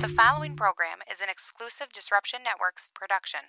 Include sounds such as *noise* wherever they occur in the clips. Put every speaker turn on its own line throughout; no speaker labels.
The following program is an exclusive Disruption Networks production.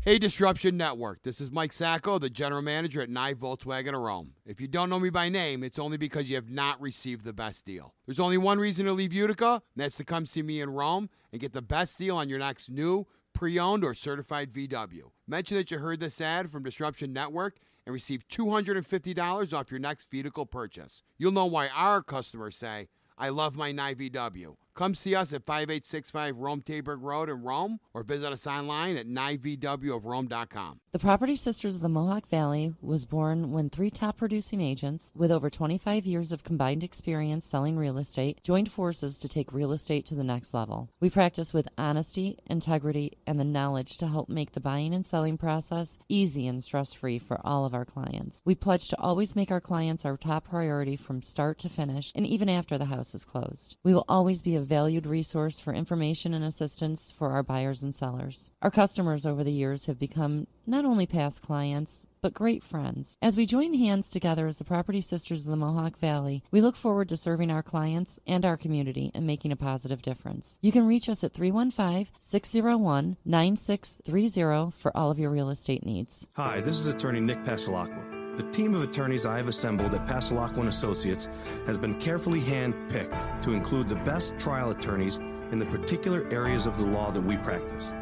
Hey, Disruption Network. This is Mike Sacco, the general manager at Nye Volkswagen of Rome. If you don't know me by name, it's only because you have not received the best deal. There's only one reason to leave Utica, and that's to come see me in Rome and get the best deal on your next new, pre owned, or certified VW. Mention that you heard this ad from Disruption Network and receive $250 off your next vehicle purchase. You'll know why our customers say, I love my Nye VW. Come see us at 5865 Rome Taberg Road in Rome or visit us online at nyvwofrome.com.
The Property Sisters of the Mohawk Valley was born when three top producing agents with over 25 years of combined experience selling real estate joined forces to take real estate to the next level. We practice with honesty, integrity, and the knowledge to help make the buying and selling process easy and stress free for all of our clients. We pledge to always make our clients our top priority from start to finish and even after the house is closed. We will always be valued resource for information and assistance for our buyers and sellers. Our customers over the years have become not only past clients, but great friends. As we join hands together as the Property Sisters of the Mohawk Valley, we look forward to serving our clients and our community and making a positive difference. You can reach us at 315 601 9630 for all of your real estate needs.
Hi, this is attorney Nick Pasalacqua. The team of attorneys I have assembled at Pasalacqua Associates has been carefully handpicked to include the best trial attorneys in the particular areas of the law that we practice.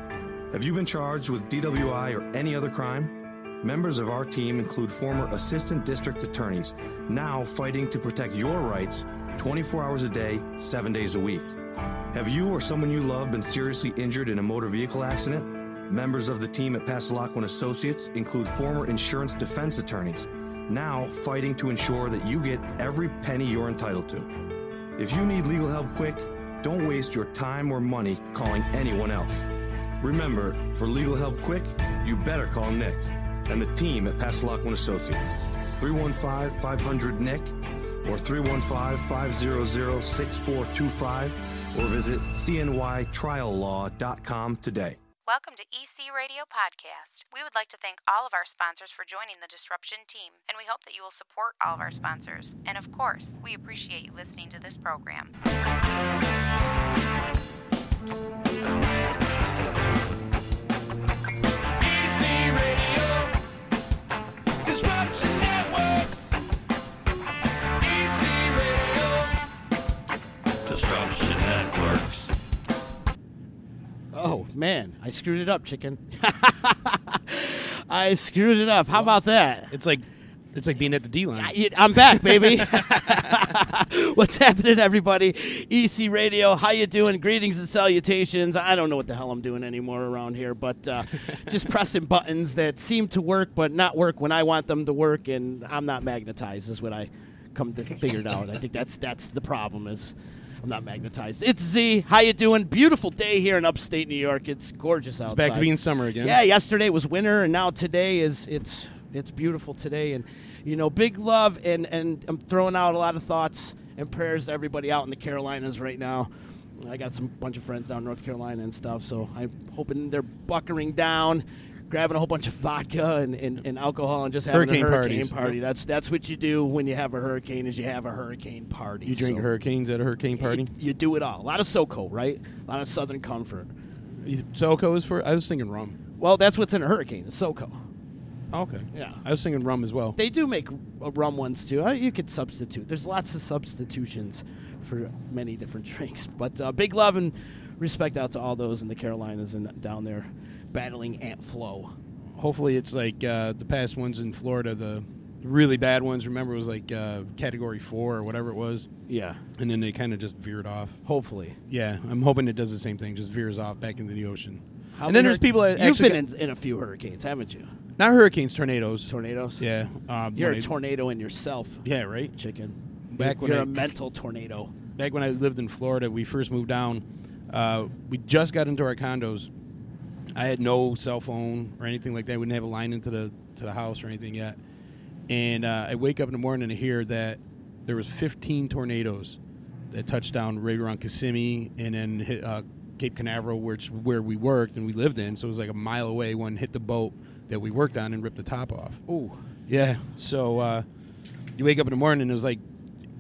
Have you been charged with DWI or any other crime? Members of our team include former assistant district attorneys, now fighting to protect your rights 24 hours a day, 7 days a week. Have you or someone you love been seriously injured in a motor vehicle accident? Members of the team at Pasalacqua Associates include former insurance defense attorneys, now fighting to ensure that you get every penny you're entitled to. If you need legal help quick, don't waste your time or money calling anyone else. Remember, for legal help quick, you better call Nick and the team at Pasalacqua Associates. 315-500-NICK or 315-500-6425 or visit cnytriallaw.com today.
Welcome to EC Radio Podcast. We would like to thank all of our sponsors for joining the Disruption team, and we hope that you will support all of our sponsors. And of course, we appreciate you listening to this program.
EC Radio, Disruption Networks. EC Radio, Disruption Networks.
Oh man, I screwed it up, chicken. *laughs* I screwed it up. How about that?
It's like it's like being at the D line.
I, I'm back, baby. *laughs* What's happening, everybody? EC Radio, how you doing? Greetings and salutations. I don't know what the hell I'm doing anymore around here, but uh, *laughs* just pressing buttons that seem to work, but not work when I want them to work, and I'm not magnetized. Is what I come to figure it out. I think that's that's the problem. Is I'm not magnetized. It's Z. How you doing? Beautiful day here in upstate New York. It's gorgeous outside.
It's back to being summer again.
Yeah, yesterday was winter, and now today is it's it's beautiful today, and you know, big love, and and I'm throwing out a lot of thoughts and prayers to everybody out in the Carolinas right now. I got some bunch of friends down in North Carolina and stuff, so I'm hoping they're buckering down, grabbing a whole bunch of vodka and, and, and alcohol, and just having
Hurricane
a hurricane
parties.
party. That's that's what you do when you have a hurricane. Is you have a hurricane party.
You drink
So
hurricanes at a hurricane party.
You, you do it all. A lot of SoCo, right? A lot of Southern Comfort.
SoCo is for. I was thinking rum.
Well, that's what's in a hurricane. Is SoCo.
Oh, okay.
Yeah.
I was thinking rum as well.
They do make rum ones too. Uh, You could substitute. There's lots of substitutions for many different *laughs* drinks. But uh, big love and respect out to all those in the Carolinas and down there battling ant flow.
Hopefully, it's like uh, the past ones in Florida. The really bad ones. Remember, it was like uh, category four or whatever it was,
Yeah.
and then they kind of just veered off.
Hopefully.
Yeah, I'm hoping it does the same thing. Just veers off back into the ocean.
How
and then there's people that
You've
actually
been in, in a few hurricanes, haven't you?
not hurricanes, tornadoes.
Tornadoes.
yeah, um,
You're
when
a
I-
tornado in yourself,
Yeah, right.
chicken.
Back
you're
when
a
I-
mental tornado.
back when I lived in Florida, we first moved down. Uh, we just got into our condos. I had no cell phone or anything like that. We didn't have a line into the to the house or anything yet. And uh, I wake up in the morning to hear that there was 15 tornadoes that touched down right around Kissimmee and then hit uh, Cape Canaveral, which where we worked and we lived in. So it was like a mile away. One hit the boat that we worked on and ripped the top off.
Ooh.
Yeah. So uh, you wake up in the morning and it was like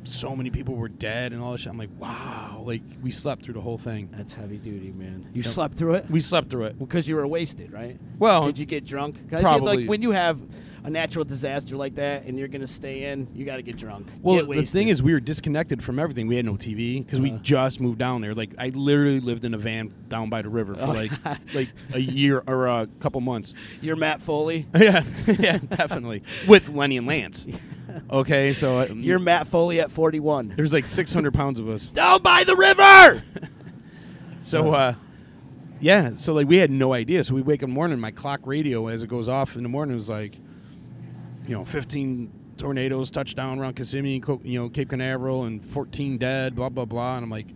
so many people were dead and all this shit. I'm like, wow. like we slept through the whole thing.
That's heavy duty, man. You slept through it
We slept through it.
because you were wasted, right?
Well,
Did you get drunk? 'Cause I feel
Probably.
like when you have a natural disaster like that and you're gonna stay in, you got to get drunk.
Well,
Get
the
wasted.
thing is, we were disconnected from everything. We had no TV because we
Uh.
just moved down there. Like, I literally lived in a van down by the river
Oh.
for like *laughs* like a year or a couple months.
you're Matt Foley. *laughs*
yeah, *laughs* yeah, definitely with Lenny and Lance. *laughs* Okay, so uh, *laughs*
You're Matt Foley at 41.
there's like 600 pounds of us.
Down by the river. *laughs*
So, uh, yeah, so like we had no idea. So we wake up in the morning, my clock radio as it goes off in the morning was like, you know, 15 tornadoes touchdown around Kissimmee, Co- you know, Cape Canaveral, and 14 dead, blah blah blah. And I'm like,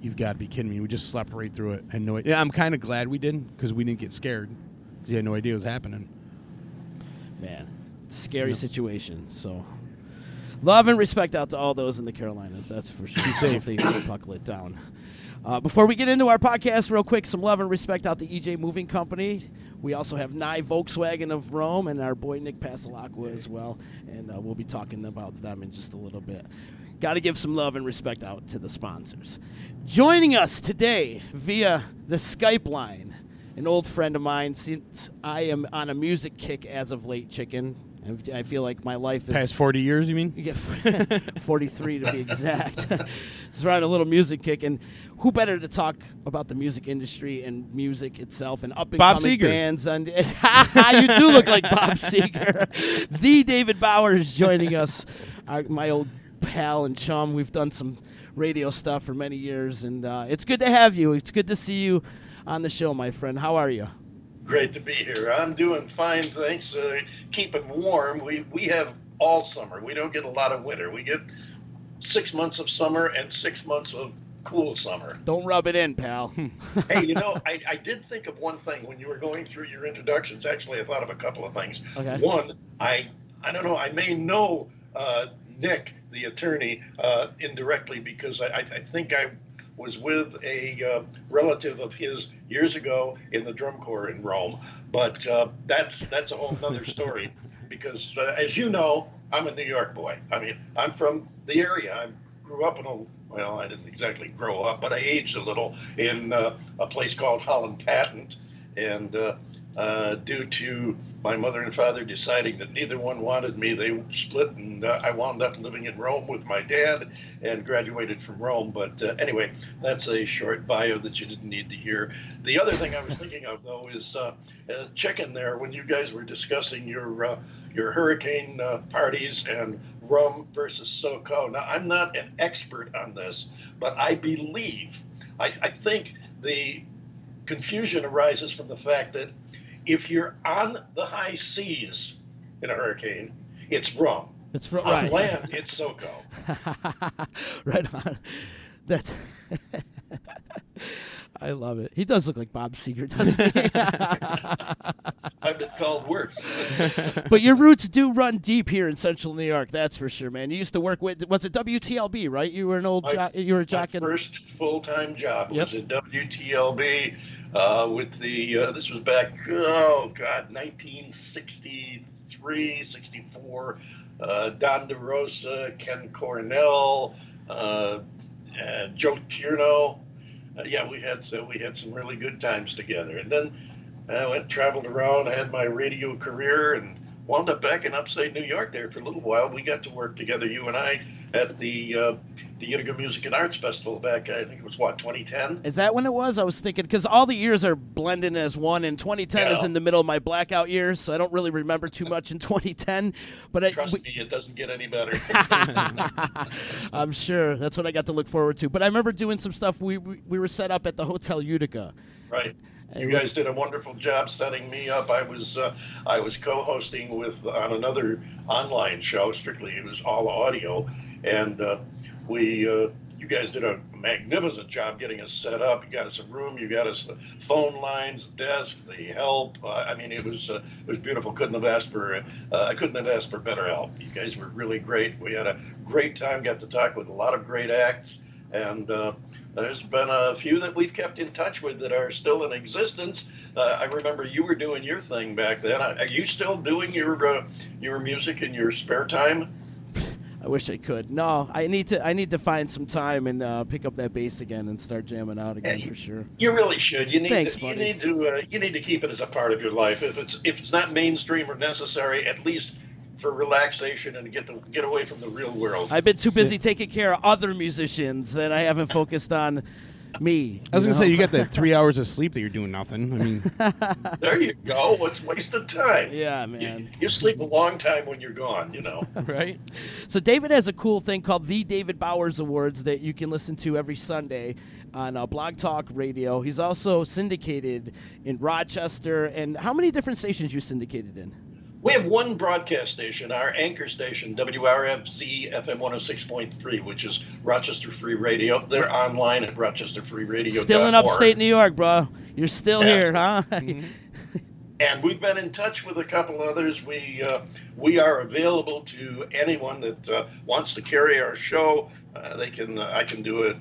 you've got to be kidding me. We just slept right through it. And no idea. Yeah, I'm kind of glad we didn't because we didn't get scared. You had no idea what was happening.
Man, scary situation. So, love and respect out to all those in the Carolinas. That's for sure. Be safe. They buckle it down. Uh, before we get into our podcast, real quick, some love and respect out to EJ Moving Company. We also have Nye Volkswagen of Rome and our boy Nick Pasalacqua as well, and uh, we'll be talking about them in just a little bit. Got to give some love and respect out to the sponsors. Joining us today via the Skype line, an old friend of mine since I am on a music kick as of late, Chicken. I- I feel like my life is
Past 40 years, you mean?
you *laughs* get 43 to be exact. *laughs* It's around a little music kick, and who better to talk about the music industry and music itself and up and
Bob
coming
Seger.
bands? And *laughs* you do look like Bob Seger. the David Bowers is joining us, our, my old pal and chum. We've done some radio stuff for many years, and uh, it's good to have you. It's good to see you on the show, my friend. How are you?
Great to be here. I'm doing fine, thanks. Uh, keeping warm. We we have all summer. We don't get a lot of winter. We get six months of summer and six months of cool summer.
Don't rub it in, pal. *laughs*
hey, you know, I, I did think of one thing when you were going through your introductions. Actually, I thought of a couple of things.
Okay.
One, I I don't know. I may know uh, Nick, the attorney, uh, indirectly because I, I I think I was with a uh, relative of his years ago in the drum corps in Rome. But uh, that's that's a whole other *laughs* story because, uh, as you know, I'm a New York boy. I mean, I'm from the area. I grew up in a well, I didn't exactly grow up, but I aged a little in uh, a place called Holland Patent, and uh, due to my mother and father deciding that neither one wanted me, they split, and uh, I wound up living in Rome with my dad and graduated from Rome. But uh, anyway, that's a short bio that you didn't need to hear. The other thing I was *laughs* thinking of, though, is uh, uh, chicken there when you guys were discussing your uh, your hurricane uh, parties and rum versus SoCo. Now, I'm not an expert on this, but I believe, I, I think the confusion arises from the fact that if you're on the high seas in a hurricane, it's rum.
It's fr-
On land, *laughs* it's SoCo. *laughs*
right on. That. *laughs* I love it. He does look like Bob Seger, doesn't he?
I've been called worse.
but your roots do run deep here in Central New York. That's for sure, man. You used to work with was it WTLB, right? You were an old
My-
jo- you were a
my
jock in
first full-time job
Yep.
was at WTLB uh, with the uh, this was back oh god 1963 64 uh, Don DeRosa Ken Cornell uh, Joe Tierno. Uh, yeah we had so we had some really good times together. And then I went traveled around had my radio career and wound up back in upstate New York there for a little while. We got to work together you and I at the uh, the Utica Music and Arts Festival back, I think it was what, 2010?
Is that when it was? I was thinking because all the years are blending as one, and 2010 is in the middle of my blackout years, so I don't really remember too much in 2010. But I,
Trust
we-
me, it doesn't get any better. *laughs*
I'm sure that's what I got to look forward to. But I remember doing some stuff. We we, we were set up at the Hotel Utica.
right. You guys did a wonderful job setting me up. I was uh, I was co-hosting with on another online show. Strictly, it was all audio, and uh, we uh, you guys did a magnificent job getting us set up. You got us a room. You got us the phone lines, desk, the help. Uh, I mean, it was uh, it was beautiful. Couldn't have asked for uh, I couldn't have asked for better help. You guys were really great. We had a great time. Got to talk with a lot of great acts, and uh, there's been a few that we've kept in touch with that are still in existence. Uh, I remember you were doing your thing back then. Are you still doing your uh, your music in your spare time?
I wish I could. No, I need to. I need to find some time and uh, pick up that bass again and start jamming out again for sure.
You really should. You need
Thanks,
to, you need to uh, you need to keep it as a part of your life. If it's if it's not mainstream or necessary, at least for relaxation and get the, get away from the real world.
I've been too busy taking care of other musicians that I haven't focused on me.
I was gonna say you got that three hours of sleep that you're doing nothing. I mean, *laughs*
there you go. What's wasted time?
Yeah,
You,
man.
you sleep a long time when you're gone. You know. *laughs*
right?
So David has a cool thing called the David Bowers Awards that you can listen to every Sunday on uh, Blog Talk Radio. He's also syndicated in Rochester. And how many different stations you syndicated in?
We have one broadcast station, our anchor station, WRFZ FM 106.3, which is Rochester Free Radio. They're online at rochesterfreeradio.org.
Still in upstate New York, bro. You're still
Yeah.
here, huh? *laughs*
and we've been in touch with a couple others. We uh, we are available to anyone that uh, wants to carry our show. Uh, they can uh, I can do it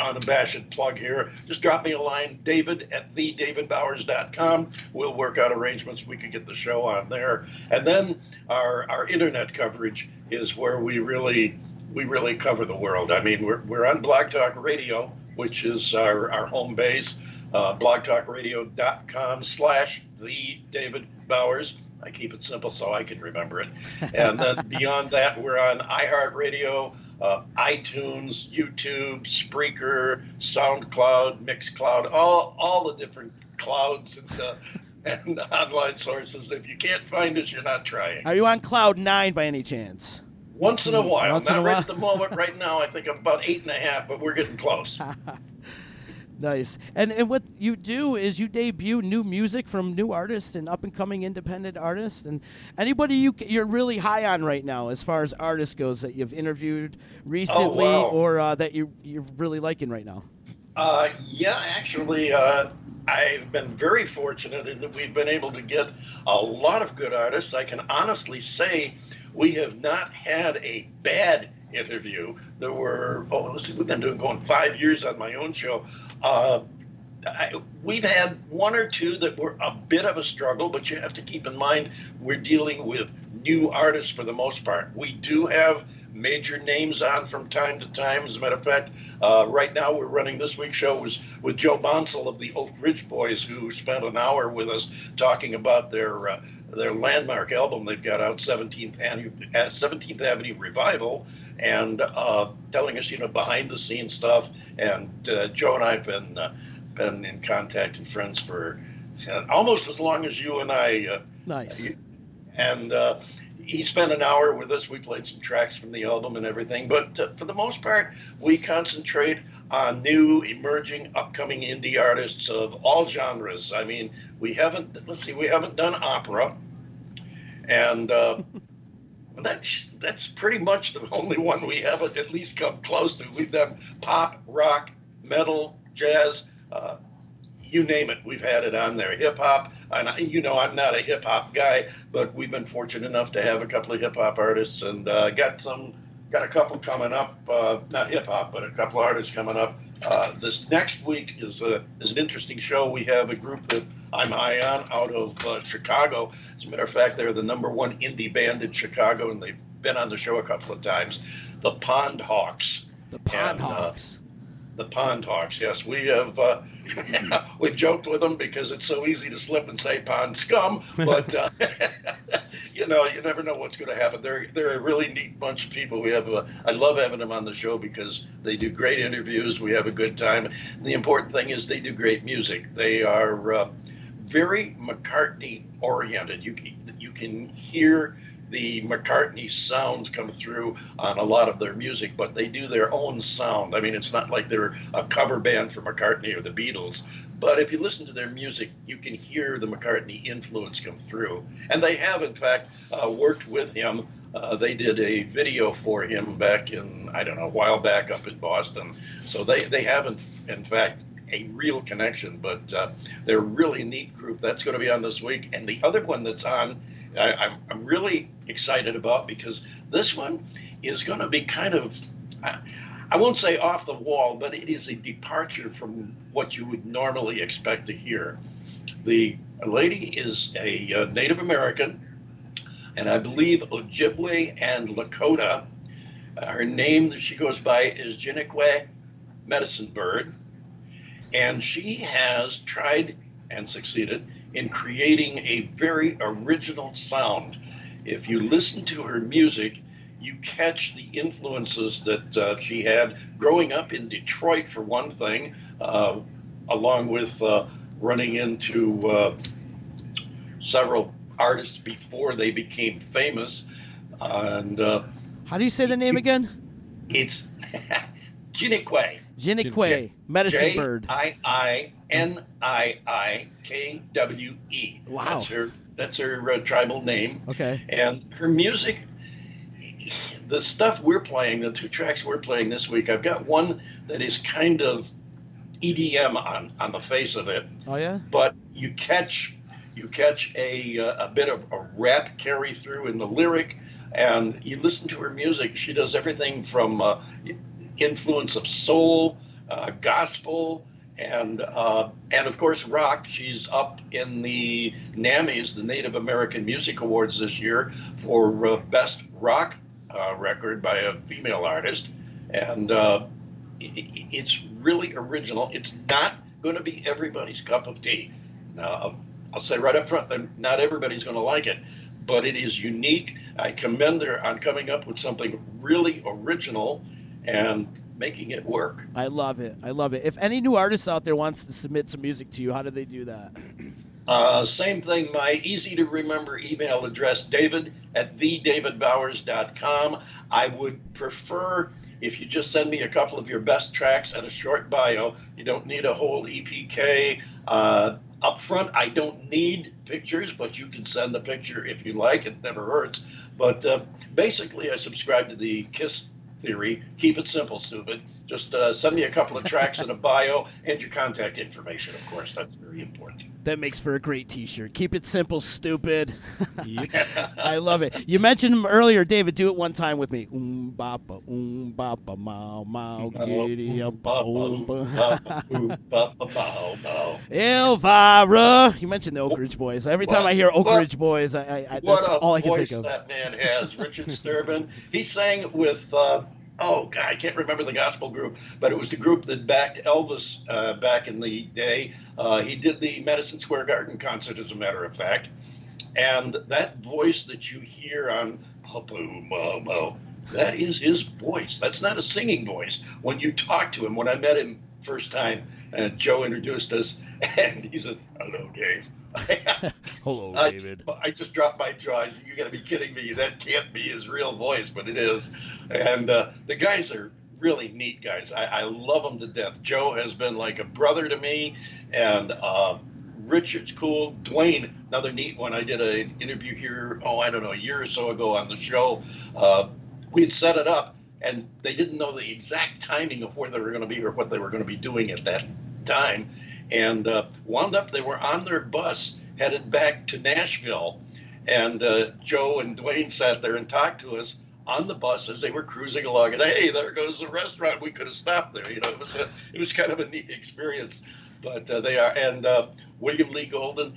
unabashed plug here. Just drop me a line, David at thedavidbowers.com. We'll work out arrangements. We can get the show on there, and then our our internet coverage is where we really we really cover the world. I mean, we're we're on Blog Talk Radio, which is our our home base uh, blogtalkradio.com slash the David Bowers. I keep it simple so I can remember it. And then *laughs* beyond that, we're on iHeartRadio, uh, iTunes, YouTube, Spreaker, SoundCloud, Mixcloud, all all the different clouds and, uh, *laughs* and online sources. If you can't find us, you're not trying.
Are you on Cloud Nine by any chance?
Once in a while,
Once in
not
a
right
while.
at the moment. Right now, I think I'm about eight and a half, but we're getting close. *laughs*
Nice. And and what you do is you debut new music from new artists and up and coming independent artists and anybody you c- you're really high on right now as far as artists goes that you've interviewed recently
wow.
or uh, that you you're really liking right now.
Uh, yeah, actually, uh, I've been very fortunate in that we've been able to get a lot of good artists. I can honestly say we have not had a bad interview. There were, oh, let's see, we've been doing going five years on my own show. Uh, I, we've had one or two that were a bit of a struggle, but you have to keep in mind we're dealing with new artists for the most part. We do have major names on from time to time. As a matter of fact, uh, right now we're running this week's show was with Joe Bonsall of the Oak Ridge Boys, who spent an hour with us talking about their uh, their landmark album they've got out, 17th Avenue, uh, 17th Avenue Revival, and uh, telling us, you know, behind the scenes stuff. And uh, Joe and I've been uh, been in contact and friends for almost as long as you and I. Uh,
Nice.
and uh, he spent an hour with us. We played some tracks from the album and everything, but uh, for the most part, we concentrate on new, emerging, upcoming indie artists of all genres. I mean, we haven't. Let's see, we haven't done opera, and. Uh, *laughs* that's that's pretty much the only one we haven't at least come close to. We've done pop, rock, metal, jazz, uh, you name it, we've had it on there. Hip hop, and I, you know I'm not a hip hop guy, but we've been fortunate enough to have a couple of hip hop artists and uh, got some, got a couple coming up. Uh, not hip hop, but a couple artists coming up. Uh, this next week is a, is an interesting show. We have a group that I'm high on out of uh, Chicago. As a matter of fact, they're the number one indie band in Chicago, and they've been on the show a couple of times. The Pond Hawks.
The Pond
And, uh,
Hawks.
The Pond Hawks, yes, we have. Uh, *laughs* *laughs* we've joked with them because it's so easy to slip and say Pond Scum, but uh, *laughs* you know, you never know what's going to happen. They're they're a really neat bunch of people. We have. A, I love having them on the show because they do great interviews. We have a good time. And the important thing is they do great music. They are uh, very McCartney oriented. You can, you can hear the McCartney sound come through on a lot of their music, but they do their own sound. I mean, it's not like they're a cover band for McCartney or the Beatles, but if you listen to their music, you can hear the McCartney influence come through. And they have, in fact, uh, worked with him. Uh, they did a video for him back in, I don't know, a while back up in Boston. So they, they have, in, in fact, a real connection, but uh, they're a really neat group. That's going to be on this week. And the other one that's on, I, I'm, I'm really excited about because this one is going to be kind of, I, I won't say off the wall, but it is a departure from what you would normally expect to hear. The lady is a uh, Native American, and I believe Ojibwe and Lakota, Her name that she goes by is Jinique Medicine Bird, and she has tried and succeeded in creating a very original sound. If you listen to her music, you catch the influences that uh, she had growing up in Detroit, for one thing, uh, along with uh, running into uh, several artists before they became famous. And uh,
How do you say the name again?
it's *laughs* Jinique.
Jinique, medicine bird.
I I N I I K W E.
Wow.
That's her. That's her uh, tribal name.
Okay.
And her music, the stuff we're playing, the two tracks we're playing this week, I've got one that is kind of EDM on on the face of it,
Oh yeah.
but you catch you catch a uh, a bit of a rap carry through in the lyric, and you listen to her music. She does everything from uh, influence of soul, uh, gospel, and uh, and of course rock. She's up in the NAMMYs, the Native American Music Awards this year for uh, best rock uh, record by a female artist, and uh, i i- it's really original. It's not going to be everybody's cup of tea. Now, I'll say right up front that not everybody's going to like it, but it is unique. I commend her on coming up with something really original and making it work.
I love it. I love it. If any new artist out there wants to submit some music to you, how do they do that? *clears throat*
Uh, same thing, my easy to remember email address, david at thedavidbowers.com. I would prefer if you just send me a couple of your best tracks and a short bio. You don't need a whole EPK. Uh, up front, I don't need pictures, but you can send a picture if you like. It never hurts. But uh, basically, I subscribe to the KISS theory. Keep it simple, stupid. Just uh, send me a couple of tracks and a bio and your contact information, of course. That's very important.
That makes for a great T-shirt. Keep it simple, stupid. *laughs* I love it. You mentioned him earlier, David. Do it one time with me. Um bapa, um bapa, mau mau, giddy up, boom, boom. Elvira. You mentioned the Oak Ridge Boys. Every time I hear Oak Ridge Boys, I, I, I that's all I can
voice
think of.
that man has, Richard Sterban. he sang with, uh, oh God, I can't remember the gospel group, but it was the group that backed Elvis uh, back in the day. Uh, he did the Madison Square Garden concert, as a matter of fact, and that voice that you hear on oh, that is his voice. That's not a singing voice. When you talk to him, when I met him first time, uh, Joe introduced us, *laughs* and he said, "Hello, Dave." *laughs*
Hello,
I,
David.
I just dropped my jaw. I said, You got to be kidding me. That can't be his real voice, but it is. And uh, the guys are really neat guys. I, I love them to death. Joe has been like a brother to me, and uh, Richard's cool. Duane, another neat one. I did an interview here, oh, I don't know, a year or so ago on the show. Uh, we had set it up, and they didn't know the exact timing of where they were going to be or what they were going to be doing at that time. And uh, wound up, they were on their bus headed back to Nashville. And uh, Joe and Duane sat there and talked to us on the bus as they were cruising along. And hey, there goes the restaurant. We could have stopped there. You know, it was a, it was kind of a neat experience. But uh, they are, and uh, William Lee Golden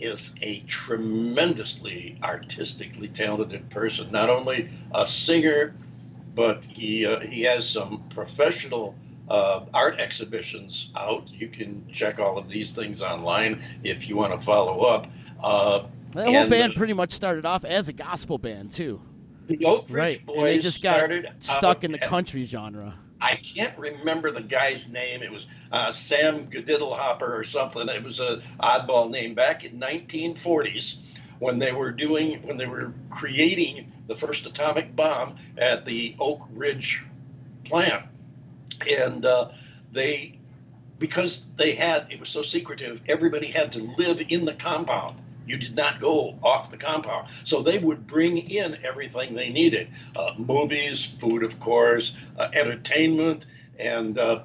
is a tremendously artistically talented person. Not only a singer, but he uh, he has some professional uh, art exhibitions out. You can check all of these things online if you want to follow up. Uh,
That whole
and,
band
uh,
pretty much started off as a gospel band too,
the Oak Ridge
right?
Boys
And they just got stuck in the country genre.
I can't remember the guy's name. It was uh, Sam Gadiddlehopper or something. It was an oddball name back in 1940s when they were doing when they were creating the first atomic bomb at the Oak Ridge plant, and uh, they because they had it was so secretive. Everybody had to live in the compound. You did not go off the compound. So they would bring in everything they needed uh, movies, food, of course, uh, entertainment. And uh,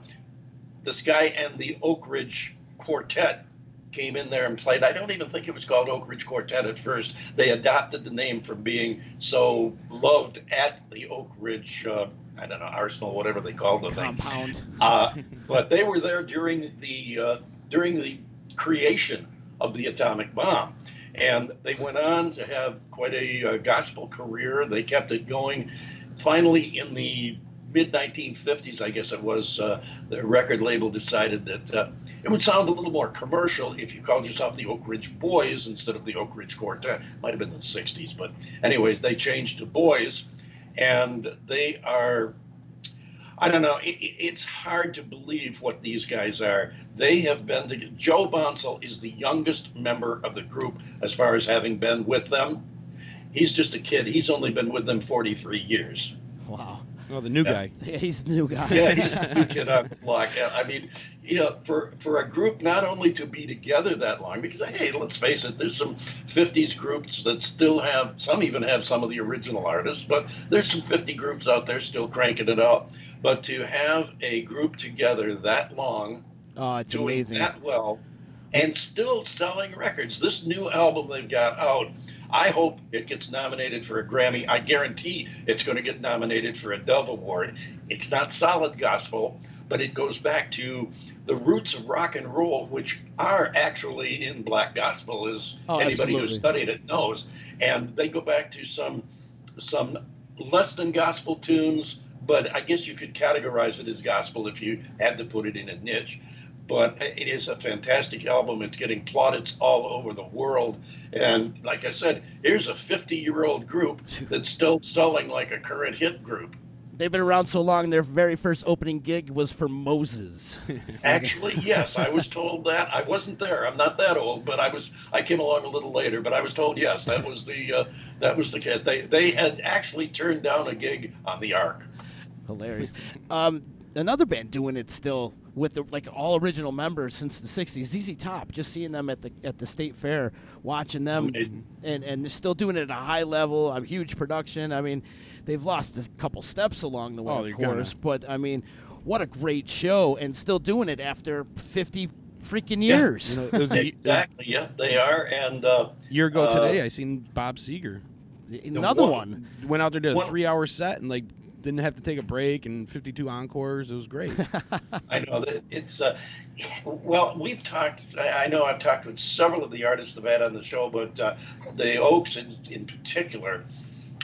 this guy and the Oak Ridge Quartet came in there and played. I don't even think it was called Oak Ridge Quartet at first. They adopted the name from being so loved at the Oak Ridge. Uh, I don't know Arsenal, whatever they called the thing.
Compound.
Uh, but they were there during the uh, during the creation of the atomic bomb, and they went on to have quite a uh, gospel career. They kept it going finally, in the mid 1950s, I guess it was, uh, the record label decided that uh, it would sound a little more commercial if you called yourself the Oak Ridge Boys instead of the Oak Ridge Quartet. Might have been the 60s, but anyways, they changed to Boys, and they are. I don't know. It, it- it's hard to believe what these guys are. They have been. To, Joe Bonsall is the youngest member of the group as far as having been with them. He's just a kid. He's only been with them 43 years.
Wow.
Oh, the new guy.
Yeah, he's the new guy.
Yeah, he's a new kid on the block. I mean, you know, for for a group not only to be together that long, because hey, let's face it, there's some '50s groups that still have some even have some of the original artists, but there's some '50 groups out there still cranking it out. But to have a group together that long,
Oh, it's
doing
amazing.
that well, and still selling records. This new album they've got out, I hope it gets nominated for a Grammy. I guarantee it's going to get nominated for a Dove Award. It's not solid gospel, but it goes back to the roots of rock and roll, which are actually in black gospel, as
Oh,
anybody who's studied it knows. And they go back to some some less than gospel tunes, but I guess you could categorize it as gospel if you had to put it in a niche. But it is a fantastic album. It's getting plaudits all over the world. And like I said, here's a 50 year old group that's still selling like a current hit group.
They've been around so long. Their very first opening gig was for Moses. *laughs*
Actually, yes, I was told that. I wasn't there. I'm not that old, but I was. I came along a little later, but I was told yes, that was the uh, that was the kid. They they had actually turned down a gig on the Ark.
Hilarious. um, another band doing it still with the, like all original members since the '60s. ZZ Top. Just seeing them at the at the state fair, watching them,
Amazing.
and and they're still doing it at a high level, a huge production. I mean, they've lost a couple steps along the way,
Oh,
of
they're gonna.
course, but I mean, what a great show, and still doing it after 50 freaking years.
You know, *laughs* it was a, it was
Exactly. Yeah, they are. And uh,
a year ago
Uh,
today. I seen Bob Seger
Another
one-
one.
went out there did a
What-
three hour set and like didn't have to take a break and 52 encores. It was great. *laughs*
I know that it's uh, well. We've talked. I I know I've talked with several of the artists I've had on the show, but uh, the Oaks in, in particular.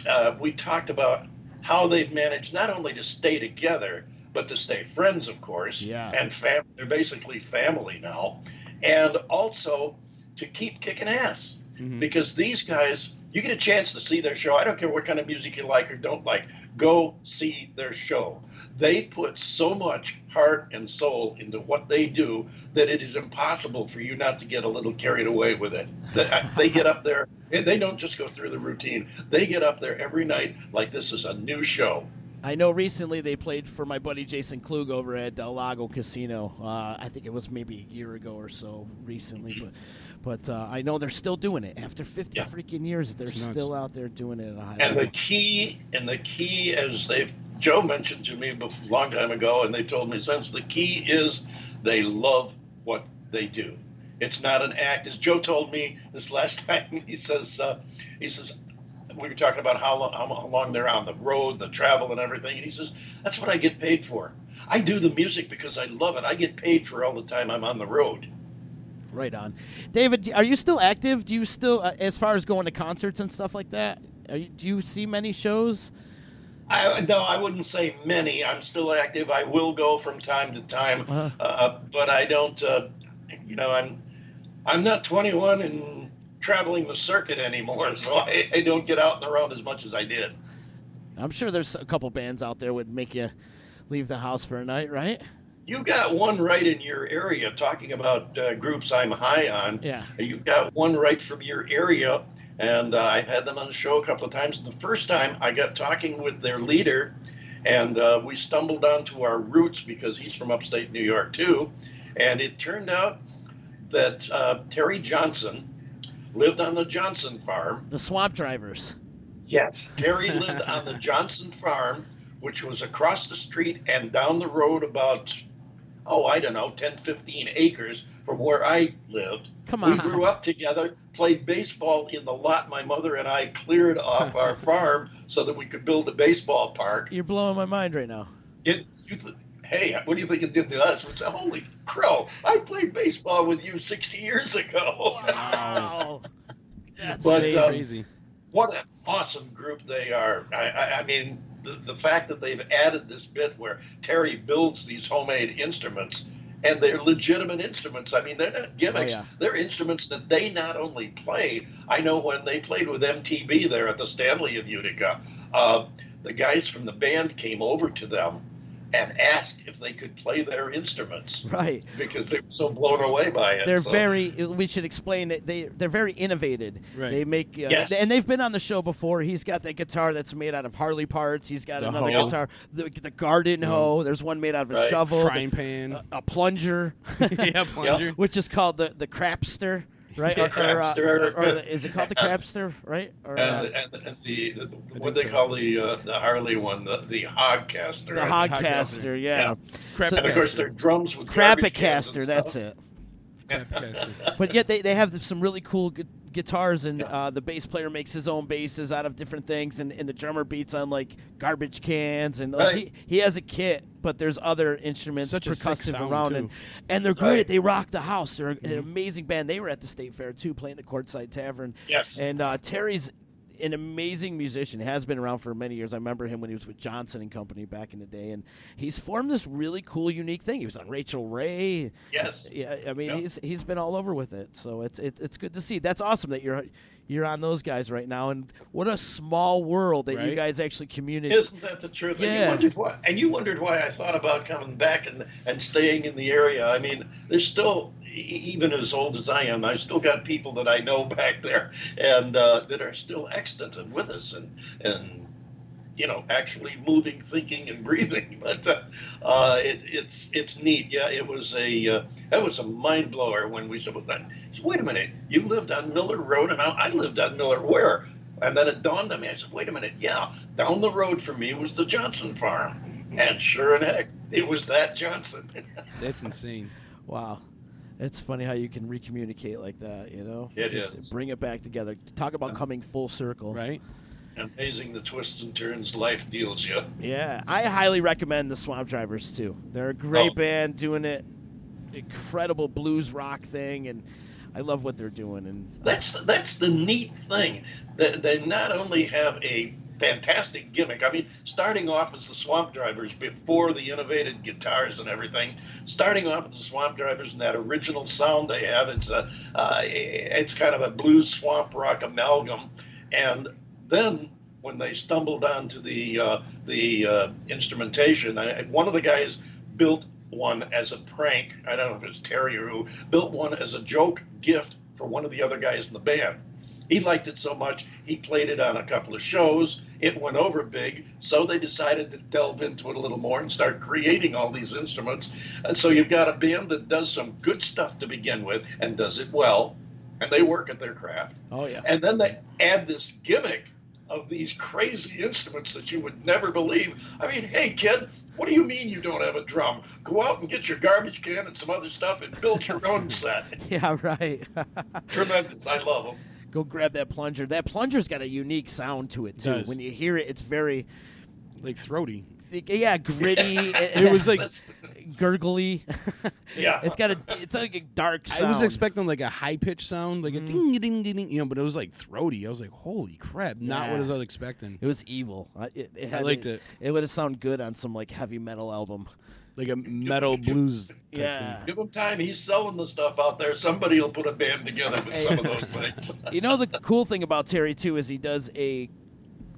Uh, we talked about how they've managed not only to stay together, but to stay friends, of course.
Yeah.
And fam- they're basically family now, and also to keep kicking ass because these guys. You get a chance to see their show. I don't care what kind of music you like or don't like. Go see their show. They put so much heart and soul into what they do that it is impossible for you not to get a little carried away with it. They, they get up there, and they don't just go through the routine. They get up there every night like this is a new show.
I know recently they played for my buddy Jason Klug over at Del Lago Casino. Uh, I think it was maybe a year ago or so recently, but but uh, I know they're still doing it after 50
Yeah.
freaking years. They're
It's nuts.
still out there doing it at a high
And the key, and the key, as they've Joe mentioned to me a long time ago, and they've told me since, the key is they love what they do. It's not an act. As Joe told me this *laughs* last time, he says, uh, he says, we were talking about how long, how long they're on the road, the travel, and everything, and he says, that's what I get paid for. I do the music because I love it. I get paid for all the time I'm on the road.
Right on. David, are you still active? Do you still, uh, as far as going to concerts and stuff like that? Are you, do you see many shows?
I, no, I wouldn't say many. I'm still active. I will go from time to time,
Uh-huh.
uh, but I don't. Uh, you know, I'm I'm not 21 and traveling the circuit anymore, *laughs* so I, I don't get out and around as much as I did.
I'm sure there's a couple bands out there would make you leave the house for a night, right?
You got one right in your area. Talking about uh, groups I'm high on.
Yeah.
You've got one right from your area, and uh, I've had them on the show a couple of times. The first time I got talking with their leader, and uh, we stumbled onto our roots because he's from upstate New York too, and it turned out that uh, Terry Johnson lived on the Johnson farm.
The Swamp Drivers.
Yes, Terry lived on the *laughs* Johnson farm, which was across the street and down the road about, oh, I don't know, 10, 15 acres from where I lived.
Come on.
We grew up together, played baseball in the lot my mother and I cleared off our *laughs* farm so that we could build a baseball park.
You're blowing my mind right now.
It, you th- hey, what do you think it did to us? Said, Holy crow, I played baseball with you 60 years ago.
Wow. *laughs* That's
But, um,
Crazy.
what an awesome group they are. I, I, I mean, the, the fact that they've added this bit where Terry builds these homemade instruments and they're legitimate instruments. I mean, they're not gimmicks.
yeah.
They're instruments that they not only play. I know when they played with MTV there at the Stanley in Utica, uh, the guys from the band came over to them and asked if they could play their instruments
Right.
because they were so blown away by it.
They're
So-
very. We should explain that they they're very innovated.
Right.
They make uh,
Yes.
and they've been on the show before. He's got that guitar that's made out of Harley parts. He's got
The
another
hoe.
guitar, the, the garden hoe. There's one made out of a
Right.
shovel,
Frying
the-
pan.
a, a plunger, *laughs*
yeah, plunger. *laughs*
which is called the the crapster, right? Or, or, uh,
Crapster.
or the- is it called the crabster, right? Or, uh,
and, and, and the, the what they call the uh, the Harley one, the, the Hogcaster.
the hogcaster, yeah.
Yeah.
Crap
And of course, they're drums with garbage cans and
Crapicaster, that's it. *laughs* but yet they, they have some really cool gu- guitars and uh, the bass player makes his own basses out of different things and, and the drummer beats on like garbage cans and like,
Right.
he, he has a kit but there's other instruments
Such
percussive
sound,
around
too.
and, and they're great
Right.
they rock the house they're an amazing band they were at the state fair too playing the courtside tavern
Yes.
and uh, terry's an amazing musician has been around for many years i remember him when he was with johnson and company back in the day and he's formed this really cool unique thing he was on rachael ray
Yes.
yeah, I mean
Yeah.
he's he's been all over with it, so it's it, it's good to see. That's awesome that you're you're on those guys right now, and what a small world that you guys actually communicate.
Isn't that the truth? And
Yeah.
you wondered why, and you wondered why I thought about coming back and and staying in the area. I mean, there's still, even as old as I am, I've still got people that I know *laughs* back there, and uh, that are still extant and with us, and and you know, actually moving, thinking, and *laughs* breathing. But uh, uh, it, it's it's neat. Yeah, it was a uh, that was a mind blower when we said, wait a minute, you lived on Miller Road, and I, I lived on Miller. Where? And then it dawned on me. I said, wait a minute, yeah, down the road from me was the Johnson farm, and sure and heck, it was that Johnson. *laughs*
That's insane.
Wow, it's funny how you can recommunicate like that. You know,
It
Just
is.
Bring it back together. Talk about coming full circle.
Right?
Amazing the twists and turns life deals you.
Yeah, I highly recommend the Swamp Drivers too. They're a great
Oh.
band doing it, incredible blues rock thing, and I love what they're doing. And
That's that's the neat thing. That they not only have a fantastic gimmick. I mean, starting off as the Swamp Drivers before the innovated guitars and everything. Starting off as the Swamp Drivers and that original sound they have. It's a uh, it's kind of a blues swamp rock amalgam, and then when they stumbled onto the uh, the uh, instrumentation, I, one of the guys built one as a prank. I don't know if it was Terry or who built one as a joke gift for one of the other guys in the band. He liked it so much, he played it on a couple of shows. It went over big, so they decided to delve into it a little more and start creating all these instruments. And so you've got a band that does some good stuff to begin with and does it well, and they work at their craft.
oh yeah,
And then they add this gimmick of these crazy instruments that you would never believe. I mean, hey, kid, what do you mean you don't have a drum? Go out and get your garbage can and some other stuff and build your own set. *laughs*
yeah, right. *laughs*
Tremendous. I love them.
Go grab that plunger. That plunger's got a unique sound to it too.
Does.
When you hear it, it's very
Like throaty.
yeah gritty. *laughs*
It was like
gurgly. *laughs*
Yeah.
it's got a it's like a dark sound.
I was expecting like a high pitched sound, like a
Mm-hmm.
ding ding ding ding, you know, but it was like throaty. I was like, holy crap! Not
Yeah.
what I was expecting.
It was evil. I, it, it had,
liked it.
It would have sounded good on some like heavy metal album.
Like a metal blues. Type
Yeah.
Thing.
Give him time. He's selling the stuff out there. Somebody will put a band together with some of those things. *laughs*
You know the *laughs* cool thing about Terry too is he does a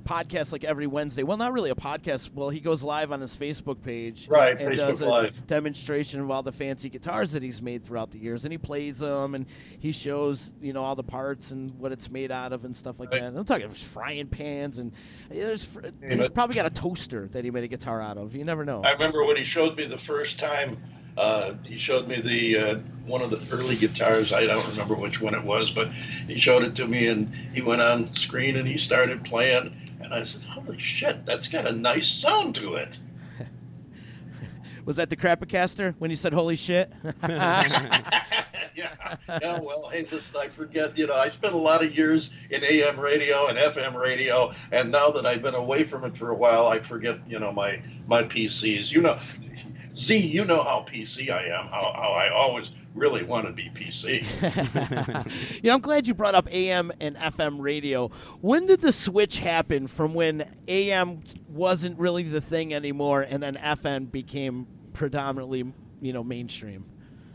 podcast like every Wednesday. Well, not really a podcast. Well, he goes live on his Facebook page,
Right,
and
Facebook
does a
Live.
demonstration of all the fancy guitars that he's made throughout the years, and he plays them, and he shows you know all the parts and what it's made out of and stuff like
Right.
that. I'm talking frying pans and there's
Yeah,
he's probably got a toaster that he made a guitar out of. You never know.
I remember when he showed me the first time. Uh, he showed me the uh, one of the early guitars. I don't remember which one it was, but he showed it to me, and he went on screen and he started playing. And I said, "Holy shit, that's got a nice sound to it." *laughs*
Was that the Crapacaster when you said "Holy shit"? *laughs* *laughs*
yeah. Yeah. Well, hey, listen, I forget. You know, I spent a lot of years in AM radio and FM radio, and now that I've been away from it for a while, I forget. You know, my my PCs. You know, Z, you know how PC I am, how, how I always really want to be PC. *laughs*
you know, I'm glad you brought up AM and FM radio. When did the switch happen from when AM wasn't really the thing anymore, and then FM became predominantly, you know, mainstream?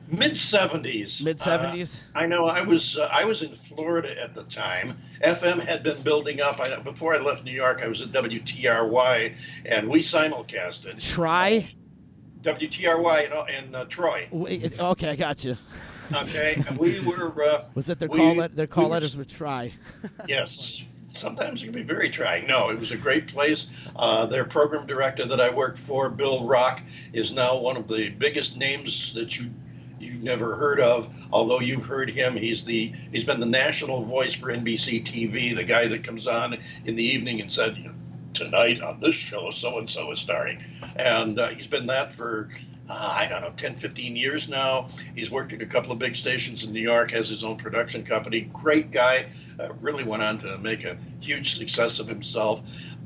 Mid 70s.
Mid 70s.
I know. I was uh, I was in Florida at the time. FM had been building up. I, before I left New York, I was at WTRY, and we simulcasted.
Try.
WTRY in, in uh, Troy.
Wait, okay, I got you.
Okay, we were. Uh, *laughs*
Was that their
we-
call? let- their
we
call
were-
letters were try. *laughs*
Yes. Sometimes it can be very trying. No, it was a great place. Uh, their program director that I worked for, Bill Rock, is now one of the biggest names that you you've never heard of. Although you've heard him, he's the he's been the national voice for NBC TV, the guy that comes on in the evening and said, you know, tonight on this show, so and so is starring, and uh, he's been that for. Uh, I don't know, 10, 15 years now. He's worked at a couple of big stations in New York, has his own production company. Great guy. Uh, really went on to make a huge success of himself.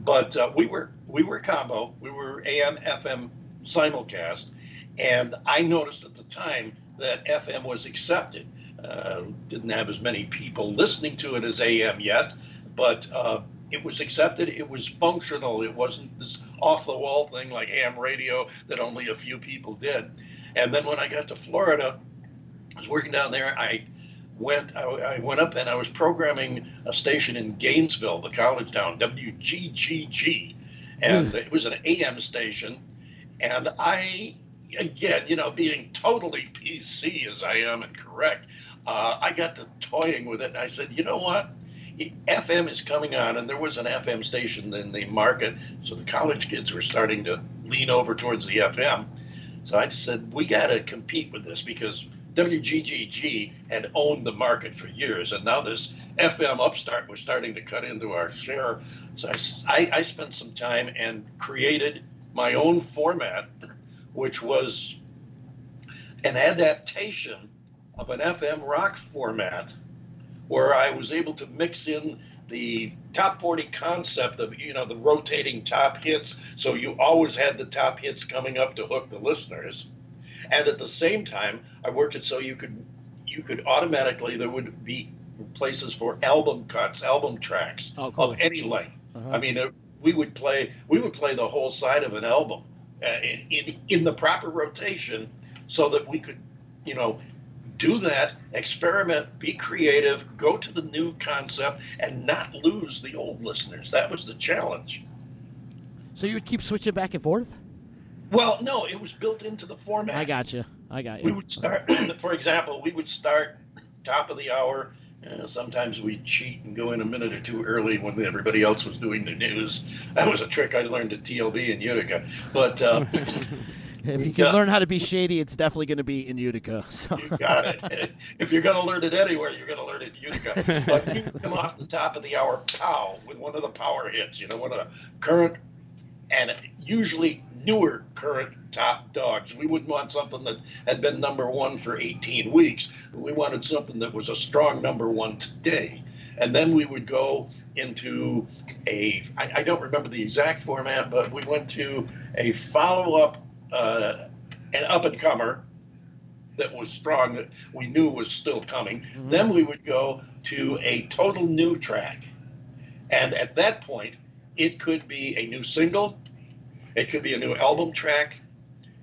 But uh, we were we were combo. We were AM FM simulcast, and I noticed at the time that FM was accepted. Uh, didn't have as many people listening to it as AM yet, but uh, it was accepted. It was functional. It wasn't this off the wall thing like ham radio that only a few people did. And then when I got to Florida, I was working down there. I went I, I went up and I was programming a station in Gainesville, the college town, WGGG, and it was an AM station. And I, again, you know, being totally PC as I am and correct, uh, I got to toying with it. And I said, you know what? FM is coming on, and there was an FM station in the market, so the college kids were starting to lean over towards the FM. So I just said, we got to compete with this because WGGG had owned the market for years, and now this FM upstart was starting to cut into our share. So I spent some time and created my own format, which was an adaptation of an FM rock format where I was able to mix in the top 40 concept of you know the rotating top hits so you always had the top hits coming up to hook the listeners and at the same time I worked it so you could you could automatically there would be places for album cuts album tracks
Oh, cool.
of any length
Uh-huh.
I mean uh, we would play we would play the whole side of an album uh, in, in in the proper rotation so that we could you know do that, experiment, be creative, go to the new concept, and not lose the old listeners. That was the challenge.
So you would keep switching back and forth?
Well, no, it was built into the format.
I got you. I got you.
We would start, *clears throat* for example, we would start top of the hour. Uh, sometimes we'd cheat and go in a minute or two early when everybody else was doing the news. That was a trick I learned at TLB in Utica. But uh, *laughs* *laughs*
If you can learn how to be shady, it's definitely going to be in Utica. *laughs* So
You got it. if you're going to learn it anywhere, you're going to learn it in Utica. But you *laughs* come off the top of the hour, pow, with one of the power hits. You know, one of the current and usually newer current top dogs. We wouldn't want something that had been number one for 18 weeks. We wanted something that was a strong number one today. And then we would go into a, I, I don't remember the exact format, but we went to a follow up, uh, an up and comer that was strong that we knew was still coming. Then we would go to a total new track. And at that point, it could be a new single, it could be a new album track,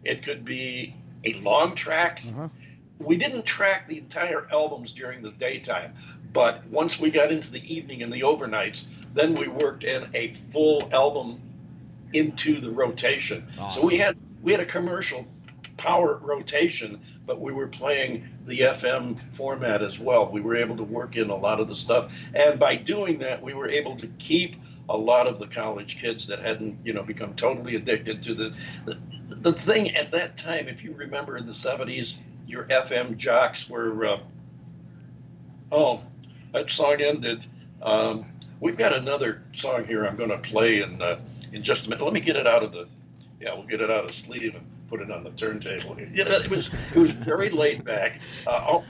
it could be a long track.
Uh-huh.
We didn't track the entire albums during the daytime, but once we got into the evening and the overnights, then we worked in a full album into the rotation. So we had we had a commercial power rotation, but we were playing the FM format as well. We were able to work in a lot of the stuff, and by doing that, we were able to keep a lot of the college kids that hadn't, you know, become totally addicted to the the, the thing at that time. If you remember in the '70s, your FM jocks were, uh, oh, that song ended. Um, we've got another song here. I'm going to play in uh, in just a minute. Let me get it out of the yeah, we'll get it out of sleeve and put it on the turntable. You know, it was it was very laid back. Uh,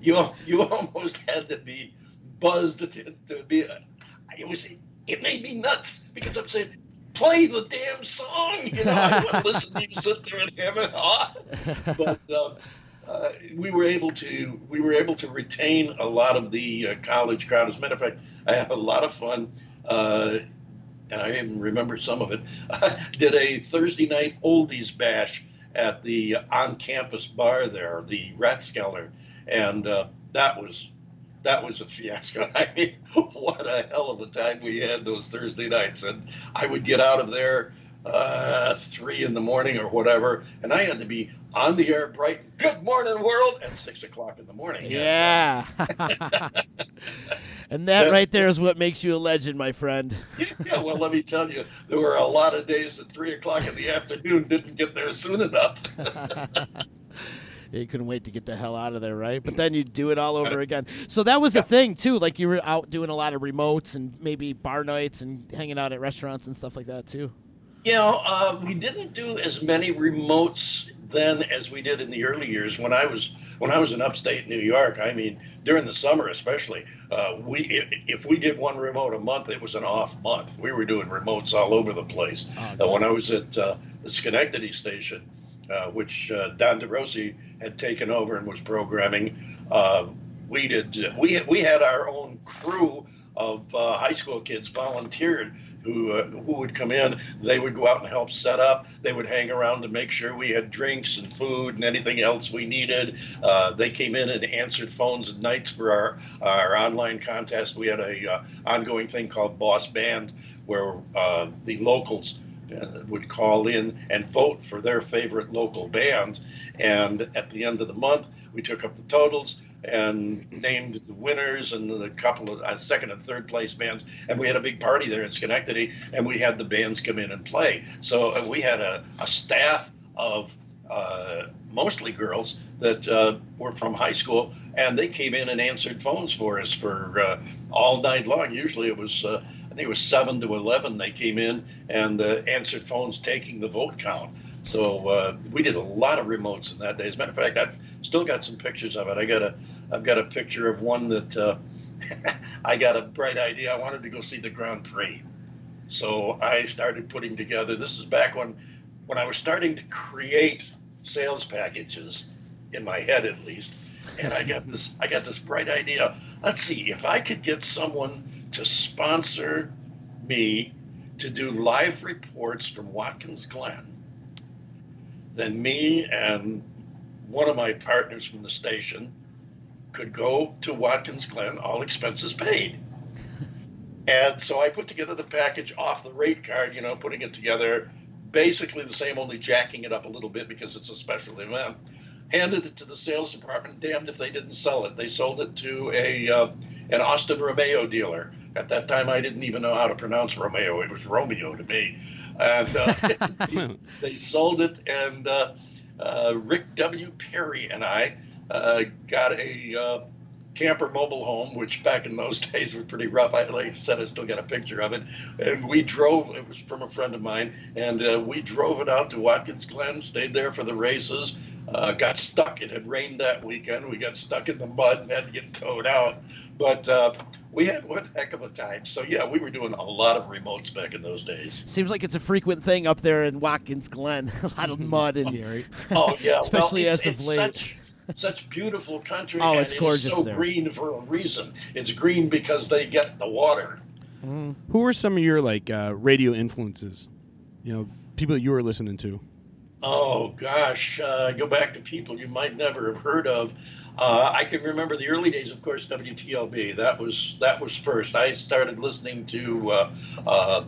you you almost had to be buzzed to, to be. uh, It was it made me nuts because I'm saying, play the damn song. You know, I wouldn't listen to you sit there and hem and haw. But uh, uh, we were able to we were able to retain a lot of the uh, college crowd. As a matter of fact, I had a lot of fun. Uh, and I even remember some of it. I *laughs* did a Thursday night oldies bash at the on-campus bar there, the Rathskeller, and uh, that was that was a fiasco. *laughs* I mean, what a hell of a time we had those Thursday nights, and I would get out of there uh, three in the morning or whatever, and I had to be on the air bright. Good morning, world, at six o'clock in the morning.
Yeah. *laughs* and that right there is what makes you a legend, my friend. *laughs*
yeah, well, let me tell you, there were a lot of days at three o'clock in the afternoon didn't get there soon enough. *laughs* *laughs*
You couldn't wait to get the hell out of there, right? But then you do it all over again. So that was the thing too. Like you were out doing a lot of remotes and maybe bar nights and hanging out at restaurants and stuff like that too.
You know, uh, we didn't do as many remotes then as we did in the early years when I was when I was in upstate New York. I mean, during the summer especially, uh, we if, if we did one remote a month, it was an off month. We were doing remotes all over the place. Uh, when I was at uh, the Schenectady station, uh, which uh, Don DeRosa had taken over and was programming, uh, we did we we had our own crew of uh, high school kids volunteered who uh, who would come in. They would go out and help set up. They would hang around to make sure we had drinks and food and anything else we needed. Uh, they came in and answered phones at nights for our our online contest. We had a uh, ongoing thing called Boss Band where uh, the locals uh, would call in and vote for their favorite local bands. And at the end of the month, we took up the totals and named the winners and the couple of uh, second and third place bands. And we had a big party there in Schenectady, and we had the bands come in and play. So uh, we had a, a staff of uh, mostly girls that uh, were from high school, and they came in and answered phones for us for uh, all night long. Usually it was, uh, I think it was seven to eleven. They came in and answered phones, taking the vote count. So uh, we did a lot of remotes in that day. As a matter of fact, I've still got some pictures of it. I got a, I've got a picture of one that uh, *laughs* I got a bright idea. I wanted to go see the Grand Prix, so I started putting together. This is back when, when I was starting to create sales packages in my head at least and i got *laughs* this i got this bright idea let's see if i could get someone to sponsor me to do live reports from watkins glen then me and one of my partners from the station could go to watkins glen all expenses paid and so i put together the package off the rate card you know putting it together basically the same, only jacking it up a little bit because it's a special event. Handed it to the sales department. Damned if they didn't sell it. They sold it to a uh, an Austin Romeo dealer. At that time, I didn't even know how to pronounce Romeo. It was Romeo to me, and uh, *laughs* they sold it. And uh, uh, Rick W. Perry and I uh, got a uh, camper mobile home, which back in those *laughs* days was pretty rough. I, like I said, I still got a picture of it. And we drove, it was from a friend of mine, and uh, we drove it out to Watkins Glen, stayed there for the races, uh, got stuck. It had rained that weekend. We got stuck in the mud and had to get towed out. But uh, we had one heck of a time. So, yeah, we were doing a lot of remotes back in those days.
Seems like it's a frequent thing up there in Watkins Glen. *laughs* a lot of *laughs* mud and *laughs*
Oh, yeah.
Especially
well,
as
it's,
of
it's
late.
Such, such beautiful country.
Oh,
and
it's
it is
gorgeous
so
there.
green for a reason. It's green because they get the water.
Who are some of your like uh, radio influences? You know, people that you were listening to.
Oh gosh, uh, go back to people you might never have heard of. Uh, I can remember the early days, of course, WTLB. That was that was first. I started listening to uh, uh,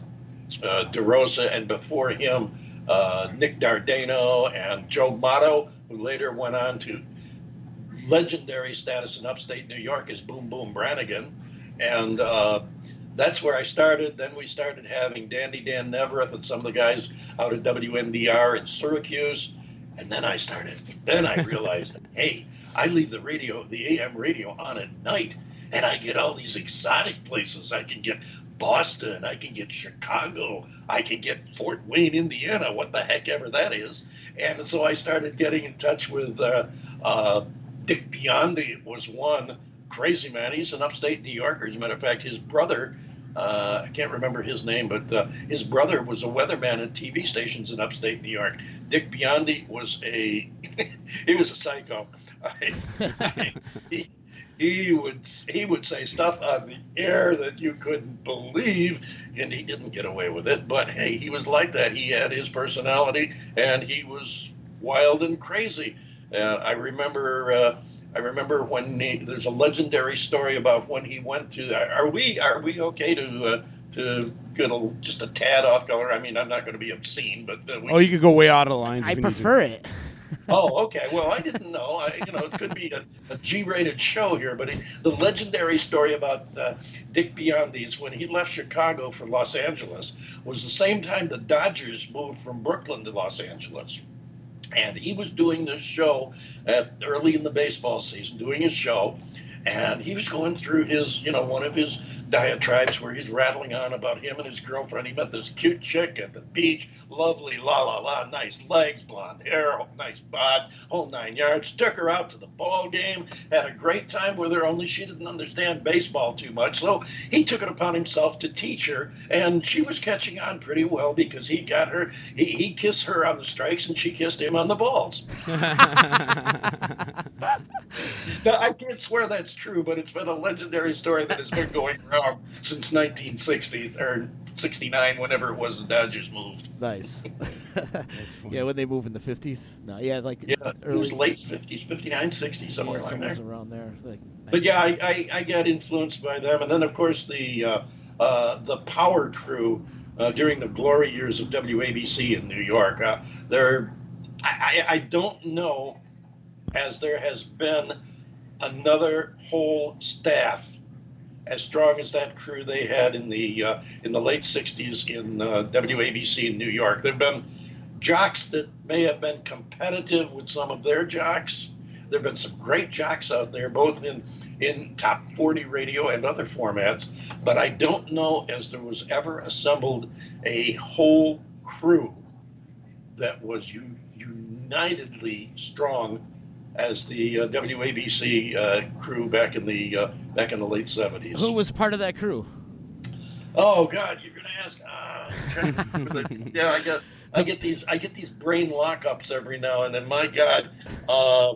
uh, DeRosa, and before him, uh, Nick Dardano and Joe Motto, who later went on to legendary status in upstate New York as Boom Boom Brannigan, and uh, that's where I started. Then we started having Dandy Dan Nevereth and some of the guys out at WNDR in Syracuse, and then I started. Then I realized, hey, I leave the radio, the AM radio on at night, and I get all these exotic places. I can get Boston, I can get Chicago, I can get Fort Wayne, Indiana, what the heck ever that is. And so I started getting in touch with uh, uh, Dick Biondi was one crazy man. He's an upstate New Yorker. As a matter of fact, his brother uh, I can't remember his name, but uh, his brother was a weatherman at TV stations in upstate New York. Dick Biondi was a *laughs* he was a psycho. *laughs* he, he would he would say stuff on the air that you couldn't believe, and he didn't get away with it. But hey, he was like that. He had his personality, and he was wild and crazy. Uh, I remember. Uh, I remember when he, there's a legendary story about when he went to. Are we are we okay to uh, to get a, just a tad off color? I mean, I'm not going to be obscene, but uh, we,
Oh, you could go way out of the lines.
I
if you need to.
prefer it.
Oh, okay. Well, I didn't know. I, you know, it could be a, a G-rated show here, but he, the legendary story about uh, Dick Biondi's when he left Chicago for Los Angeles was the same time the Dodgers moved from Brooklyn to Los Angeles. And he was doing this show at early in the baseball season, doing his show, and he was going through his, you know, one of his diatribes where he's rattling on about him and his girlfriend. He met this cute chick at the beach, lovely, la la la, nice legs, blonde hair, nice bod, whole nine yards. Took her out to the ball game, had a great time with her. Only she didn't understand baseball too much, so he took it upon himself to teach her, and she was catching on pretty well because he got her. He, he kissed her on the strikes, and she kissed him on the balls. *laughs* Now, I can't swear that's true, but it's been a legendary story that has been going around since 1960 or 69, whenever it was the Dodgers moved.
Nice. *laughs* *laughs* yeah, when they move in the fifties. No, yeah, like
Yeah, it was late 50s, 59, 60, somewhere
yeah,
like
somewhere
there.
around there. Like,
But yeah, I, I, I got influenced by them, and then of course the uh, uh, the Power Crew uh, during the glory years of WABC in New York. Uh, there, I, I I don't know, as there has been another whole staff as strong as that crew they had in the uh, in the late '60s in uh, WABC in New York. There've been jocks that may have been competitive with some of their jocks. There've been some great jocks out there, both in in top 40 radio and other formats. But I don't know as there was ever assembled a whole crew that was u- unitedly strong as the uh, WABC uh, crew back in the uh, back in the late 70s.
who was part of that crew?
Oh God, you're gonna ask. Uh, trying to remember the- yeah, I get I get these I get these brain lockups every now and then. My God, uh,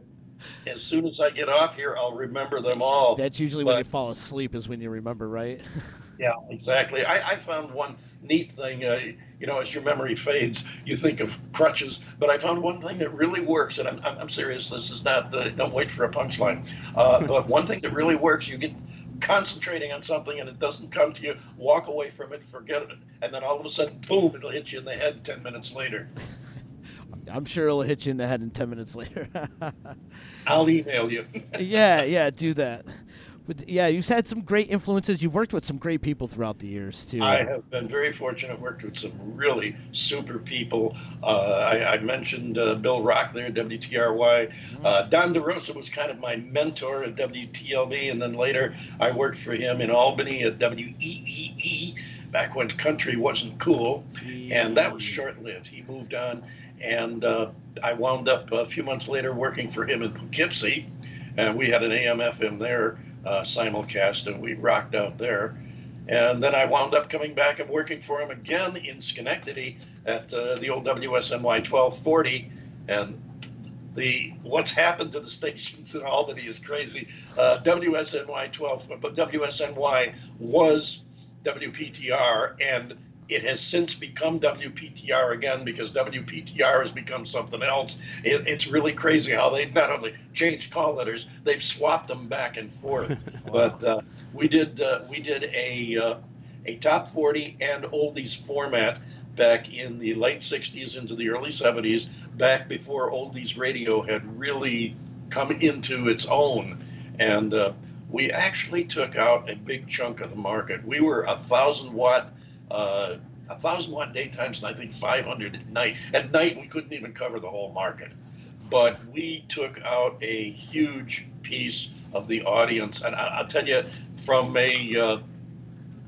as soon as I get off here, I'll remember them all.
That's usually when you fall asleep is when you remember, right? *laughs*
Yeah, exactly. I, I found one neat thing. Uh, you know, as your memory fades, you think of crutches. But I found one thing that really works, and I'm, I'm, serious. This is not. The, don't wait for a punchline. Uh, *laughs* but one thing that really works, you get concentrating on something and it doesn't come to you. Walk away from it, forget it, and then all of a sudden, boom! It'll hit you in the head ten minutes later. *laughs*
I'm sure it'll hit you in the head in ten minutes later. *laughs*
I'll email you.
yeah, yeah, do that. But yeah, you've had some great influences. You've worked with some great people throughout the years too.
I have been very fortunate, worked with some really super people. Uh, I, I mentioned uh, Bill Rock there at WTRY. Uh, Don DeRosa was kind of my mentor at WTLB, and then later I worked for him in Albany at WEEE back when country wasn't cool, and that was short lived. He moved on, and uh, I wound up a few months later working for him in Poughkeepsie, and we had an AM FM there uh, simulcast, and we rocked out there. And then I wound up coming back and working for him again in Schenectady at uh, the old WSNY 1240. And the what's happened to the *laughs* stations in Albany is crazy. Uh, WSNY 12, but WSNY was WPTR, and it has since become WPTR again because WPTR has become something else. It, it's really crazy how they've not only changed call letters, they've swapped them back and forth. *laughs* But uh, we did uh, we did a uh, a top 40 and oldies format back in the late 60s into the early 70s, back before oldies radio had really come into its own. And uh, we actually took out a big chunk of the market. We were a thousand watt, uh, a thousand watt daytimes, and I think 500 at night. At night, we couldn't even cover the whole market, but we took out a huge piece of the audience. And I, I'll tell you, from a uh,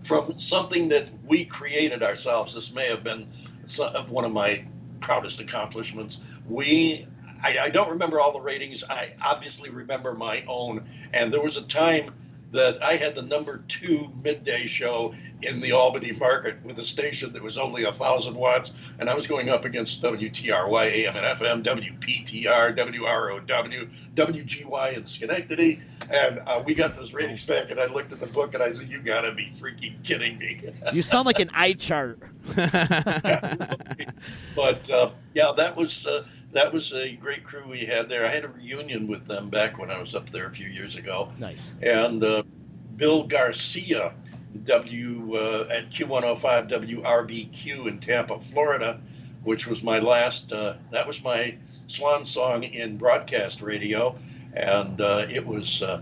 from something that we created ourselves, this may have been so- one of my proudest accomplishments. We I, I don't remember all the ratings. I obviously remember my own. And there was a time that I had the number two midday show in the Albany market with a station that was only a thousand watts, and I was going up against WTRY, AM and FM, WPTR, WROW, WGY in Schenectady, and uh, we got those ratings back. And I looked at the book and I said, "You got to be freaking kidding me!" *laughs*
You sound like an eye chart. *laughs* *laughs*
but uh, yeah, that was uh, that was a great crew we had there. I had a reunion with them back when I was up there a few years ago.
Nice.
And uh, Bill Garcia, W uh, at Q105 WRBQ in Tampa, Florida, which was my last. Uh, that was my swan song in broadcast radio, and uh, it was. Uh,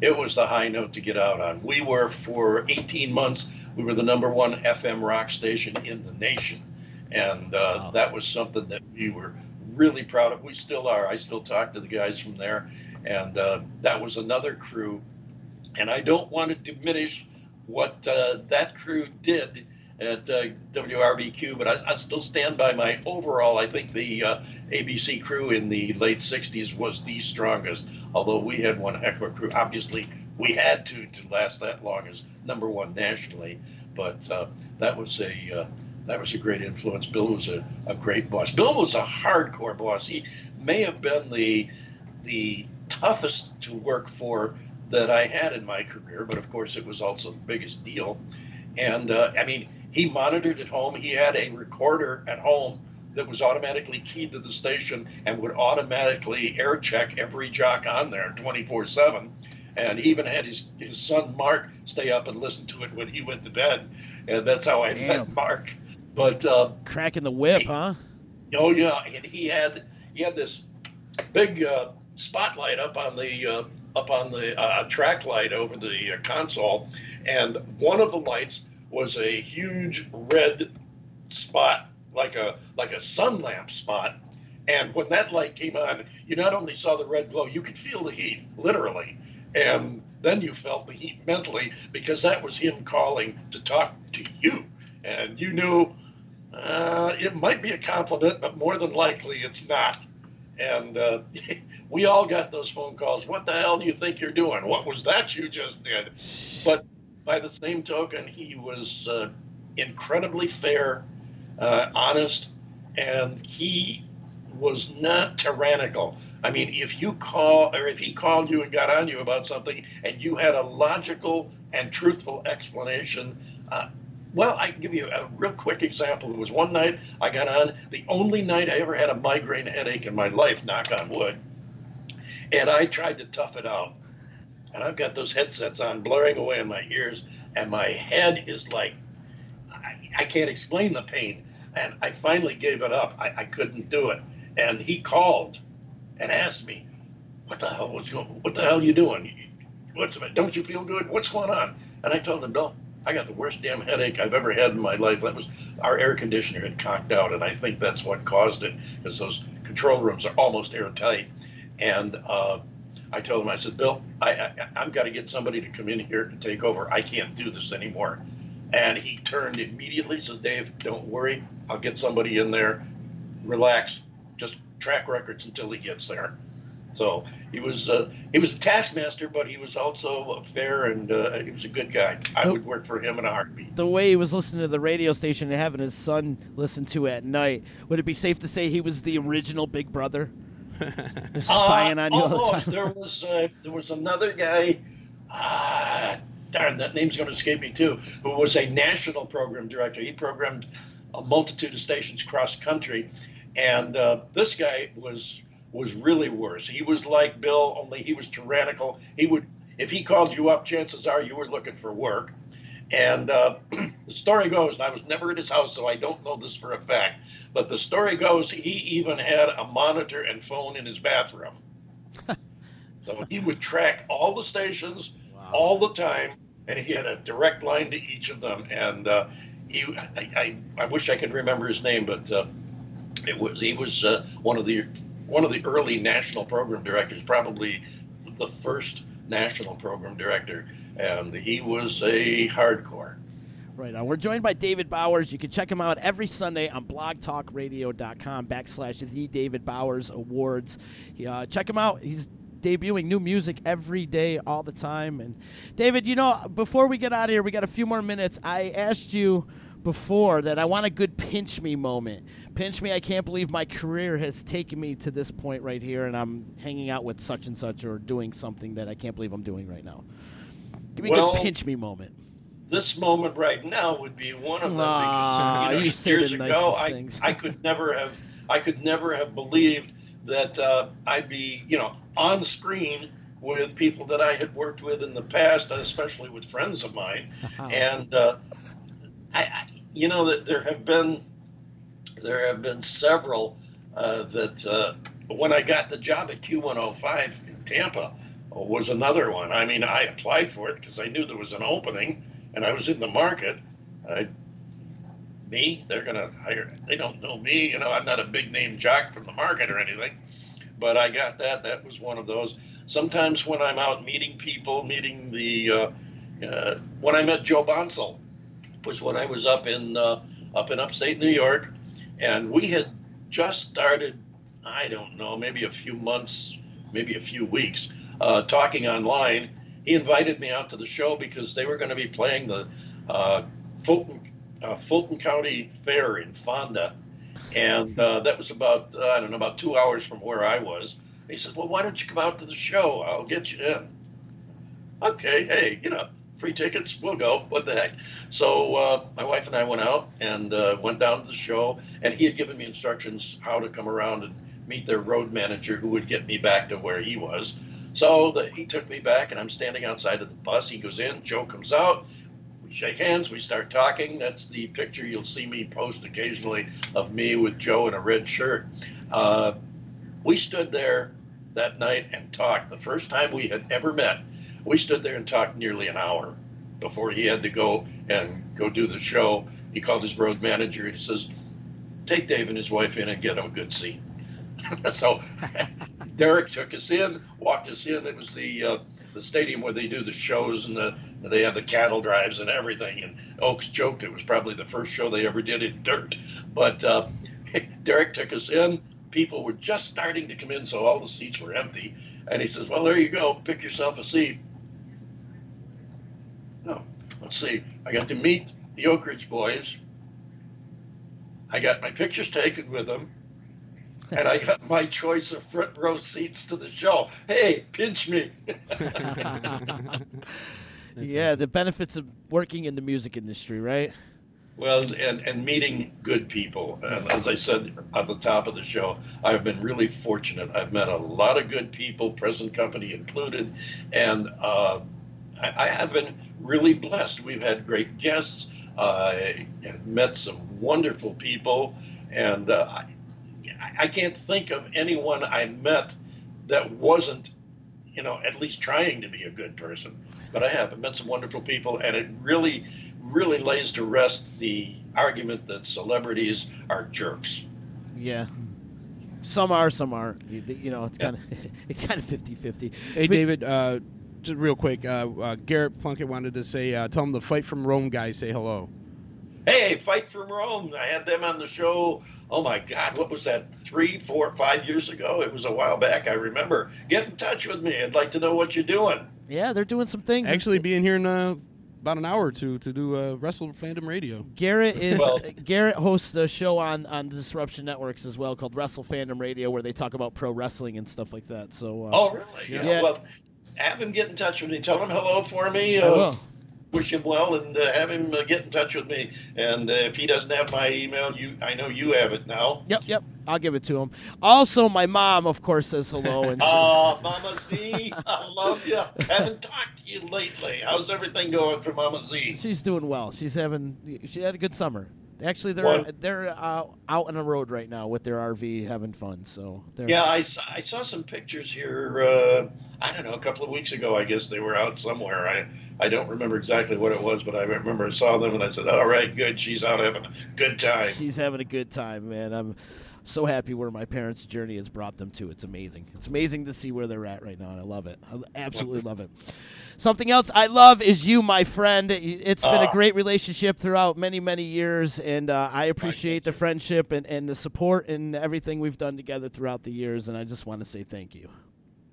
it was the high note to get out on. We were for 18 months. We were the number one FM rock station in the nation, and uh,
Wow.
that was something that we were really proud of. We still are. I still talk to the guys from there, and uh, that was another crew. And I don't want to diminish what uh, that crew did at uh, WRBQ, but I, I still stand by my overall. I think the uh, ABC crew in the late '60s was the strongest. Although we had one heck of a crew, obviously we had to to last that long as number one nationally. But uh, that was a uh, that was a great influence. Bill was a, a great boss. Bill was a hardcore boss. He may have been the the toughest to work for that I had in my career, but of course it was also the biggest deal. And uh, I mean, he monitored at home. He had a recorder at home that was automatically keyed to the station and would automatically air check every jock on there 24 7 and he even had his, his son Mark stay up and listen to it when he went to bed, and that's how I
Damn.
met Mark. But uh,
Cracking the whip, huh?
oh yeah, and he had he had this big uh, spotlight up on the uh, up on the uh, track light over the uh, console, and one of the lights was a huge red spot, like a like a sun lamp spot. And when that light came on, you not only saw the red glow, you could feel the heat, literally. And then you felt the heat mentally because that was him calling to talk to you. And you knew uh, it might be a compliment, but more than likely it's not. And uh, *laughs* we all got those phone calls. What the hell do you think you're doing? What was that you just did? But by the same token, he was uh, incredibly fair, uh, honest, and he was not tyrannical. I mean, if you call or if he called you and got on you about something and you had a logical and truthful explanation, uh, well, I can give you a real quick example. There was one night I got on, the only night I ever had a migraine headache in my life, knock on wood, and I tried to tough it out. And I've got those headsets on, blaring away in my ears, and my head is like, I, I can't explain the pain. And I finally gave it up. I, I couldn't do it. And he called and asked me, "What the hell was going? What the hell are you doing? What's don't you feel good? What's going on?" And I told him, "No, I got the worst damn headache I've ever had in my life. That was our air conditioner had conked out, and I think that's what caused it, because those control rooms are almost airtight." And uh, I told him, I said, "Bill, I, I I've got to get somebody to come in here and take over. I can't do this anymore." And he turned immediately. Said, "Dave, don't worry. I'll get somebody in there. Relax. Just track records until he gets there." So he was uh, he was a taskmaster, but he was also fair and uh, he was a good guy. I would work for him in a heartbeat.
The way he was listening to the radio station and having his son listen to it at night, would it be safe to say he was the original Big Brother? *laughs* Just spying
Uh,
on you all the
almost.
time.
There was uh, there was another guy. Ah, darn, that name's going to escape me too. Who was a national program director? He programmed a multitude of stations cross country, and uh, this guy was was really worse. He was like Bill, only he was tyrannical. He would, if he called you up, chances are you were looking for work. And uh, *clears throat* the story goes, and I was never at his house, so I don't know this for a fact, but the story goes he even had a monitor and phone in his bathroom. *laughs* so he would track all the stations all the time, and he had a direct line to each of them. And uh, he, I, I, I wish I could remember his name, but uh, it was he was uh, one of the one of the early national program directors, probably the first national program director, and he was a hardcore.
Right on. We're joined by David Bowers. You can check him out every Sunday on blogtalkradio.com backslash the David Bowers Awards. Uh, check him out. He's debuting new music every day, all the time. And David, you know, before we get out of here, we got a few more minutes. I asked you before that I want a good pinch me moment. Pinch me, I can't believe my career has taken me to this point right here, and I'm hanging out with such and such or doing something that I can't believe I'm doing right now. Give me a good pinch me moment.
this moment right now would be one of them
Aw,
because you, know,
you
years
the
ago
nicest
I,
things.
I could never have I could never have believed that uh, I'd be you know on screen with people that I had worked with in the past, especially with friends of mine, *laughs* and uh, I, I you know that there have been there have been several uh, that uh, when I got the job at Q105 in Tampa was another one. I mean, I applied for it because I knew there was an opening and I was in the market. I, me, they're going to hire, they don't know me. You know, I'm not a big name jock from the market or anything, but I got that. That was one of those. Sometimes when I'm out meeting people, meeting the, uh, uh, when I met Joe Bonsall was when I was up in, uh, up in upstate New York and we had just started, I don't know, maybe a few months, maybe a few weeks, uh, talking online. He invited me out to the show because they were going to be playing the uh, Fulton, uh, Fulton County Fair in Fonda, and uh, that was about uh, I don't know about two hours from where I was. He said, "Well, why don't you come out to the show? I'll get you in." Okay, hey, you know, free tickets, we'll go. What the heck? So uh, my wife and I went out and uh, went down to the show, and he had given me instructions how to come around and meet their road manager, who would get me back to where he was. So the, he took me back, and I'm standing outside of the bus. He goes in, Joe comes out. We shake hands, we start talking. That's the picture you'll see me post occasionally of me with Joe in a red shirt. Uh, we stood there that night and talked. The first time we had ever met, we stood there and talked nearly an hour before he had to go and go do the show. He called his road manager and he says, Take Dave and his wife in and get them a good seat. *laughs* so *laughs* Derek took us in, walked us in. It was the uh, the stadium where they do the shows and the they have the cattle drives and everything. And Oaks joked it was probably the first show they ever did in dirt. But uh, *laughs* Derek took us in. People were just starting to come in, so all the seats were empty. And he says, "Well, there you go. Pick yourself a seat." No, let's see. I got to meet the Oak Ridge boys. I got my pictures taken with them and I got my choice of front row seats to the show. Hey, pinch me. *laughs* *laughs*
yeah, the benefits of working in the music industry, right?
well, and, and meeting good people. And as I said at the top of the show, I've been really fortunate. I've met a lot of good people, present company included, and uh, I, I have been really blessed. We've had great guests, uh, and met some wonderful people, and uh, I, I can't think of anyone I met that wasn't, you know, at least trying to be a good person. But I have. I've met some wonderful people, and it really, really lays to rest the argument that celebrities are jerks.
Yeah. Some are, some aren't. You, you know, it's kind of *laughs* it's kind of 50-50.
Hey,
But-
David, uh, just real quick, uh, uh, Garrett Plunkett wanted to say, uh, tell him the Fight from Rome guys say hello.
Hey, Fight from Rome. I had them on the show. Oh my God, what was that? Three, four, five years ago? It was a while back. I remember. Get in touch with me. I'd like to know what you're doing.
Yeah, they're doing some things.
Actually, being here in uh, about an hour or two to do uh, Wrestle Fandom Radio.
Garrett is
Well-
Garrett hosts a show on on the Disruption Networks as well called Wrestle Fandom Radio, where they talk about pro wrestling and stuff like that. So, uh,
Oh, really?
Yeah.
Yeah. Well, have him get in touch with me. Tell him hello for me. Uh. Wish him well, and uh, have him uh, get in touch with me. And uh, if he doesn't have my email, you, I know you have it now.
Yep, yep. I'll give it to him. Also, my mom, of course, says hello. And *laughs*
Oh, Mama Z, I love you. Haven't talked to you lately. How's everything going for Mama Z?
she's doing well. She's having she had a good summer. Actually, they're
Well-
they're uh, out on the road right now with their RV having fun. So they're
Yeah, I, saw- I saw some pictures here. Uh, I don't know, a couple of weeks ago. I guess they were out somewhere. I I don't remember exactly what it was, but I remember I saw them and I said, "All right, good. She's out having a good time."
She's having a good time, man. I'm so happy where my parents' journey has brought them to. It's amazing. It's amazing to see where they're at right now, and I love it. I absolutely *laughs* love it. Something else I love is you, my friend. It's been a
Ah.
great relationship throughout many, many years, and uh, I appreciate the friendship and, and the support and everything we've done together throughout the years, and I just want to say thank you.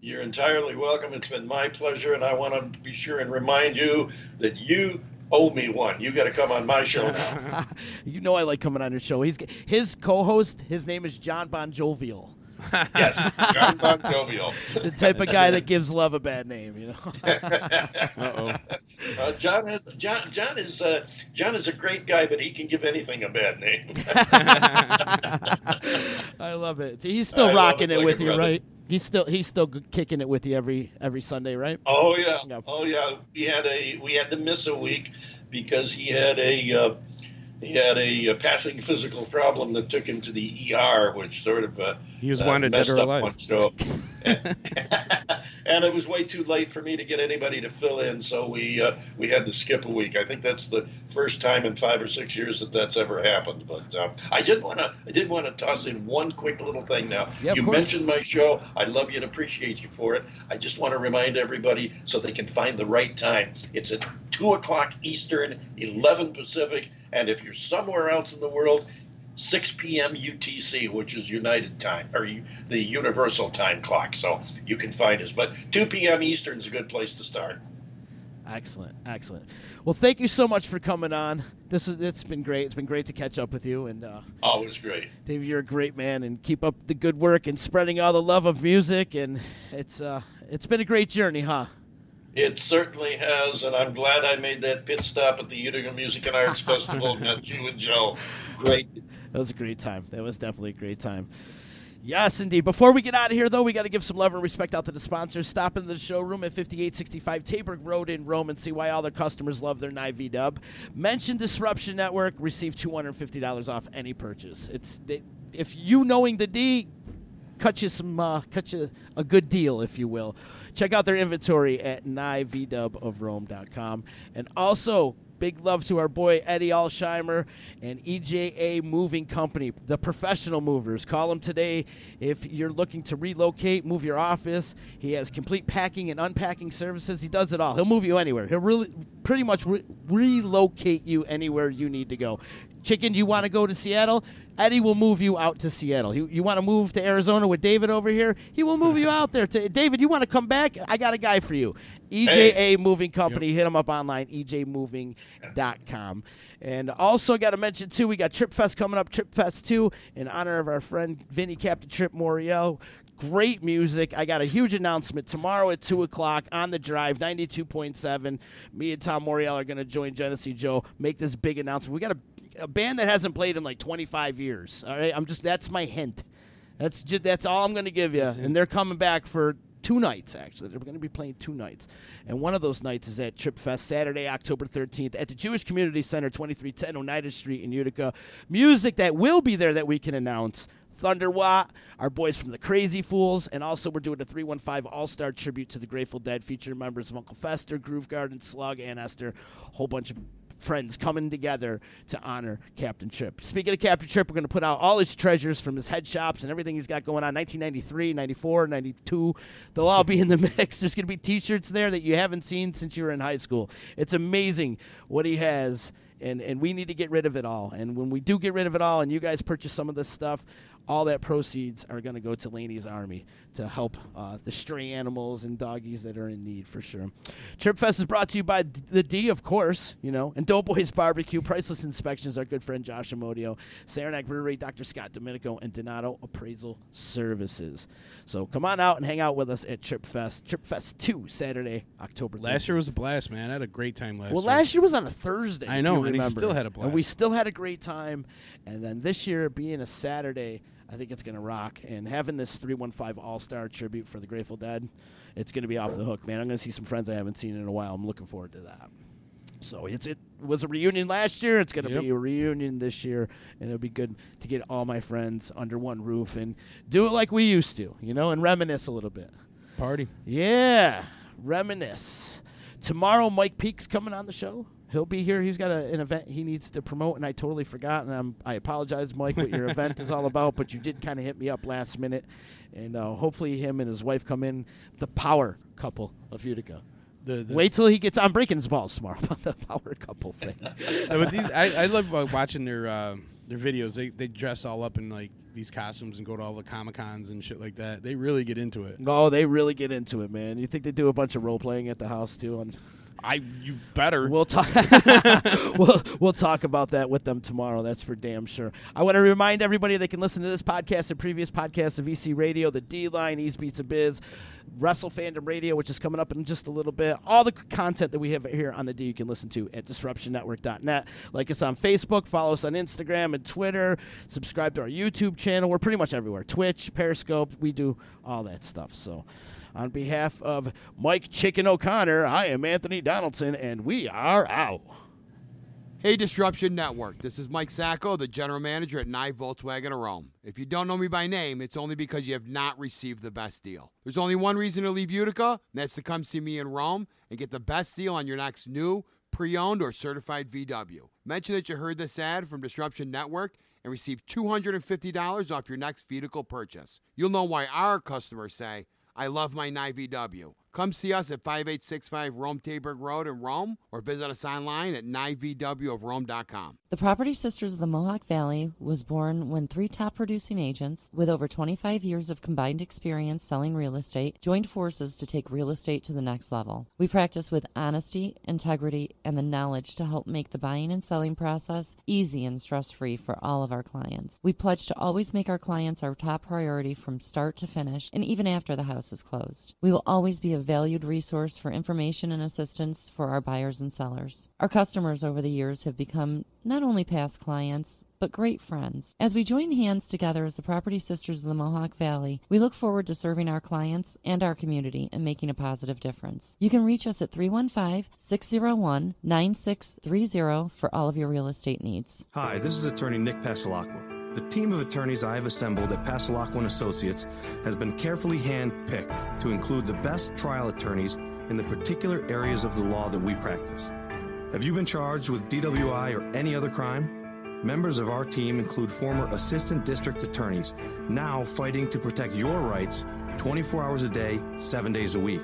You're entirely welcome. It's been my pleasure, and I want to be sure and remind you that you owe me one. You got to come on my show now. *laughs*
You know I like coming on your show. He's his co-host. His name is John Bon Jovial, *laughs*
yes, John Bon Jovial. *laughs*
the type of guy that gives love a bad name. You know.
Uh-oh.
Uh, John has John. John is uh, John is a great guy, but he can give anything a bad name.
I love it. He's still
I
rocking
it
it
like
with you,
brother.
right? He's still he's still kicking it with you every every Sunday, right?
oh yeah,
Yep.
oh yeah. We had a we had to miss a week because he had a uh, he had a, uh passing physical problem that took him to the ER, which sort of uh,
He was
uh,
wanted dead
messed
or alive.
show. *laughs* *laughs* and it was way too late for me to get anybody to fill in, so we uh, we had to skip a week. I think that's the first time in five or six years that that's ever happened. But uh, I did want to I did want to toss in one quick little thing now.
Yeah,
you
course.
mentioned my show. I love you and appreciate you for it. I just want to remind everybody so they can find the right time. It's at two o'clock Eastern, eleven Pacific, and if you're somewhere else in the world. 6 p.m. UTC, which is United Time or the Universal Time Clock. So you can find us. But 2 p.m. Eastern is a good place to start.
Excellent, excellent. Well, thank you so much for coming on. This is it's been great. It's been great to catch up with you, and uh,
Always great.
Dave, you're a great man, and keep up the good work and spreading all the love of music. And it's uh, it's been a great journey, huh?
It certainly has, and I'm glad I made that pit stop at the Utica Music and Arts Festival met you and Joe. Great.
That was a great time. That was definitely a great time. Yes, indeed. Before we get out of here, though, we got to give some love and respect out to the sponsors. Stop into the showroom at 5865 Taberg Road in Rome and see why all their customers love their Nivy Dub. Mention Disruption Network, receive $250 off any purchase. It's they, if you knowing the D, cut you some, uh, cut you a good deal, if you will. Check out their inventory at nivdubofrome.com. And also, big love to our boy Eddie Alsheimer and EJA Moving Company, the professional movers. Call him today if you're looking to relocate, move your office. He has complete packing and unpacking services. He does it all. He'll move you anywhere. He'll really, pretty much re- relocate you anywhere you need to go. Chicken, you want to go to Seattle? Eddie will move you out to Seattle. You, you want to move to Arizona with David over here? He will move you *laughs* out there. To, David, you want to come back? I got a guy for you. EJA Moving Company. Hit him up online, ejmoving.com. And also got to mention, too, we got Trip Fest coming up, Trip Fest 2, in honor of our friend Vinny Captain Trip Moriel. Great music. I got a huge announcement tomorrow at 2 o'clock on the drive, 92.7. Me and Tom Moriel are going to join Genesee Joe, make this big announcement. We got a, a band that hasn't played in like 25 years. All right. I'm just, that's my hint. That's just, that's all I'm going to give you. And they're coming back for two nights, actually. They're going to be playing two nights. And one of those nights is at Trip Fest, Saturday, October 13th, at the Jewish Community Center, 2310 Oneida Street in Utica. Music that will be there that we can announce. Thunder Thunderwatt, our boys from the Crazy Fools, and also we're doing a 315 All Star tribute to the Grateful Dead, featuring members of Uncle Fester, Groove Garden, Slug, and Esther. a Whole bunch of friends coming together to honor Captain Trip. Speaking of Captain Trip, we're going to put out all his treasures from his head shops and everything he's got going on 1993, 94, 92. They'll all be in the *laughs* mix. There's going to be t shirts there that you haven't seen since you were in high school. It's amazing what he has. And, and we need to get rid of it all. And when we do get rid of it all, and you guys purchase some of this stuff, all that proceeds are going to go to Laney's Army to help uh, the stray animals and doggies that are in need for sure. Trip Fest is brought to you by the D, of course, you know, and Doughboys Barbecue, Priceless Inspections, our good friend Josh Amodio, Saranac Brewery, Dr. Scott Domenico, and Donato Appraisal Services. So come on out and hang out with us at Trip Fest. Trip Fest 2, Saturday, October 13th.
Last year was a blast, man. I had a great time last
Well,
year.
Well, last year was on a Thursday.
I know, and
remember.
still had a blast.
And we still had a great time. And then this year, being a Saturday, I think it's going to rock. And having this 315 All Star tribute for the Grateful Dead, it's going to be off the hook, man. I'm going to see some friends I haven't seen in a while. I'm looking forward to that. So it's it was a reunion last year. It's going to
Yep.
be a reunion this year, and it'll be good to get all my friends under one roof and do it like we used to, you know, and reminisce a little bit.
party.
Yeah, reminisce. Tomorrow, Mike Peak's coming on the show. He'll be here. He's got a, an event he needs to promote, and I totally forgot. And I'm, I apologize, Mike, what your event is all about. But you did kind of hit me up last minute, and uh, hopefully him and his wife come in, the power couple of Utica.
The, the,
Wait till he gets on breaking his balls tomorrow *laughs* about the power couple thing. *laughs*
But these, I, I love uh, watching their uh, their videos. They they dress all up in like these costumes and go to all the comic cons and shit like that. They really get into it.
Oh, they really get into it, man. You think they do a bunch of role playing at the house too? On
I you better.
We'll talk. *laughs* we'll we'll talk about that with them tomorrow. That's for damn sure. I want to remind everybody they can listen to this podcast and previous podcasts of EC Radio, the D Line, East Beats and Biz, Wrestle Fandom Radio, which is coming up in just a little bit. All the content that we have here on the D you can listen to at DisruptionNetwork.net. Like us on Facebook, follow us on Instagram and Twitter. Subscribe to our YouTube channel. We're pretty much everywhere. Twitch, Periscope. We do all that stuff. So. On behalf of Mike Chicken O'Connor, I am Anthony Donaldson, and we are out.
Hey, Disruption Network. This is Mike Sacco, the general manager at Nye Volkswagen of Rome. If you don't know me by name, it's only because you have not received the best deal. There's only one reason to leave Utica, and that's to come see me in Rome and get the best deal on your next new, pre owned, or certified VW. Mention that you heard this ad from Disruption Network and receive $250 off your next vehicle purchase. You'll know why our customers say, I love my Nye VW. Come see us at 5865 Rome Taberg Road in Rome or visit us online at nyvwofrome.com.
The Property Sisters of the Mohawk Valley was born when three top producing agents with over 25 years of combined experience selling real estate joined forces to take real estate to the next level. We practice with honesty, integrity, and the knowledge to help make the buying and selling process easy and stress free for all of our clients. We pledge to always make our clients our top priority from start to finish and even after the house is closed. We will always be valued resource for information and assistance for our buyers and sellers. Our customers over the years have become not only past clients, but great friends. As we join hands together as the Property Sisters of the Mohawk Valley, we look forward to serving our clients and our community and making a positive difference. You can reach us at 315 601 9630 for all of your real estate needs.
Hi, this is attorney Nick Pasalacqua. The team of attorneys I have assembled at Pasalacqua Associates has been carefully handpicked to include the best trial attorneys in the particular areas of the law that we practice. Have you been charged with DWI or any other crime? Members of our team include former assistant district attorneys now fighting to protect your rights 24 hours a day, 7 days a week.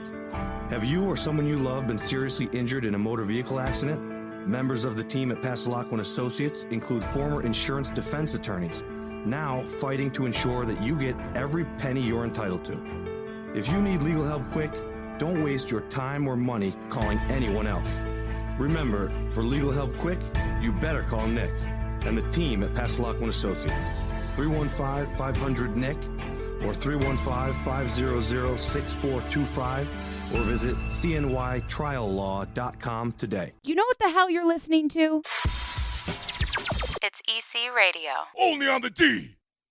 Have you or someone you love been seriously injured in a motor vehicle accident? Members of the team at Pasalacqua and Associates include former insurance defense attorneys now fighting to ensure that you get every penny you're entitled to. If you need legal help quick, don't waste your time or money calling anyone else. Remember, for legal help quick, you better call Nick and the team at Pasalacqua and Associates. 315-500-NICK or 315-500-6425 or visit cnytriallaw.com today.
You know what the hell you're listening to? It's EC Radio.
Only on the D.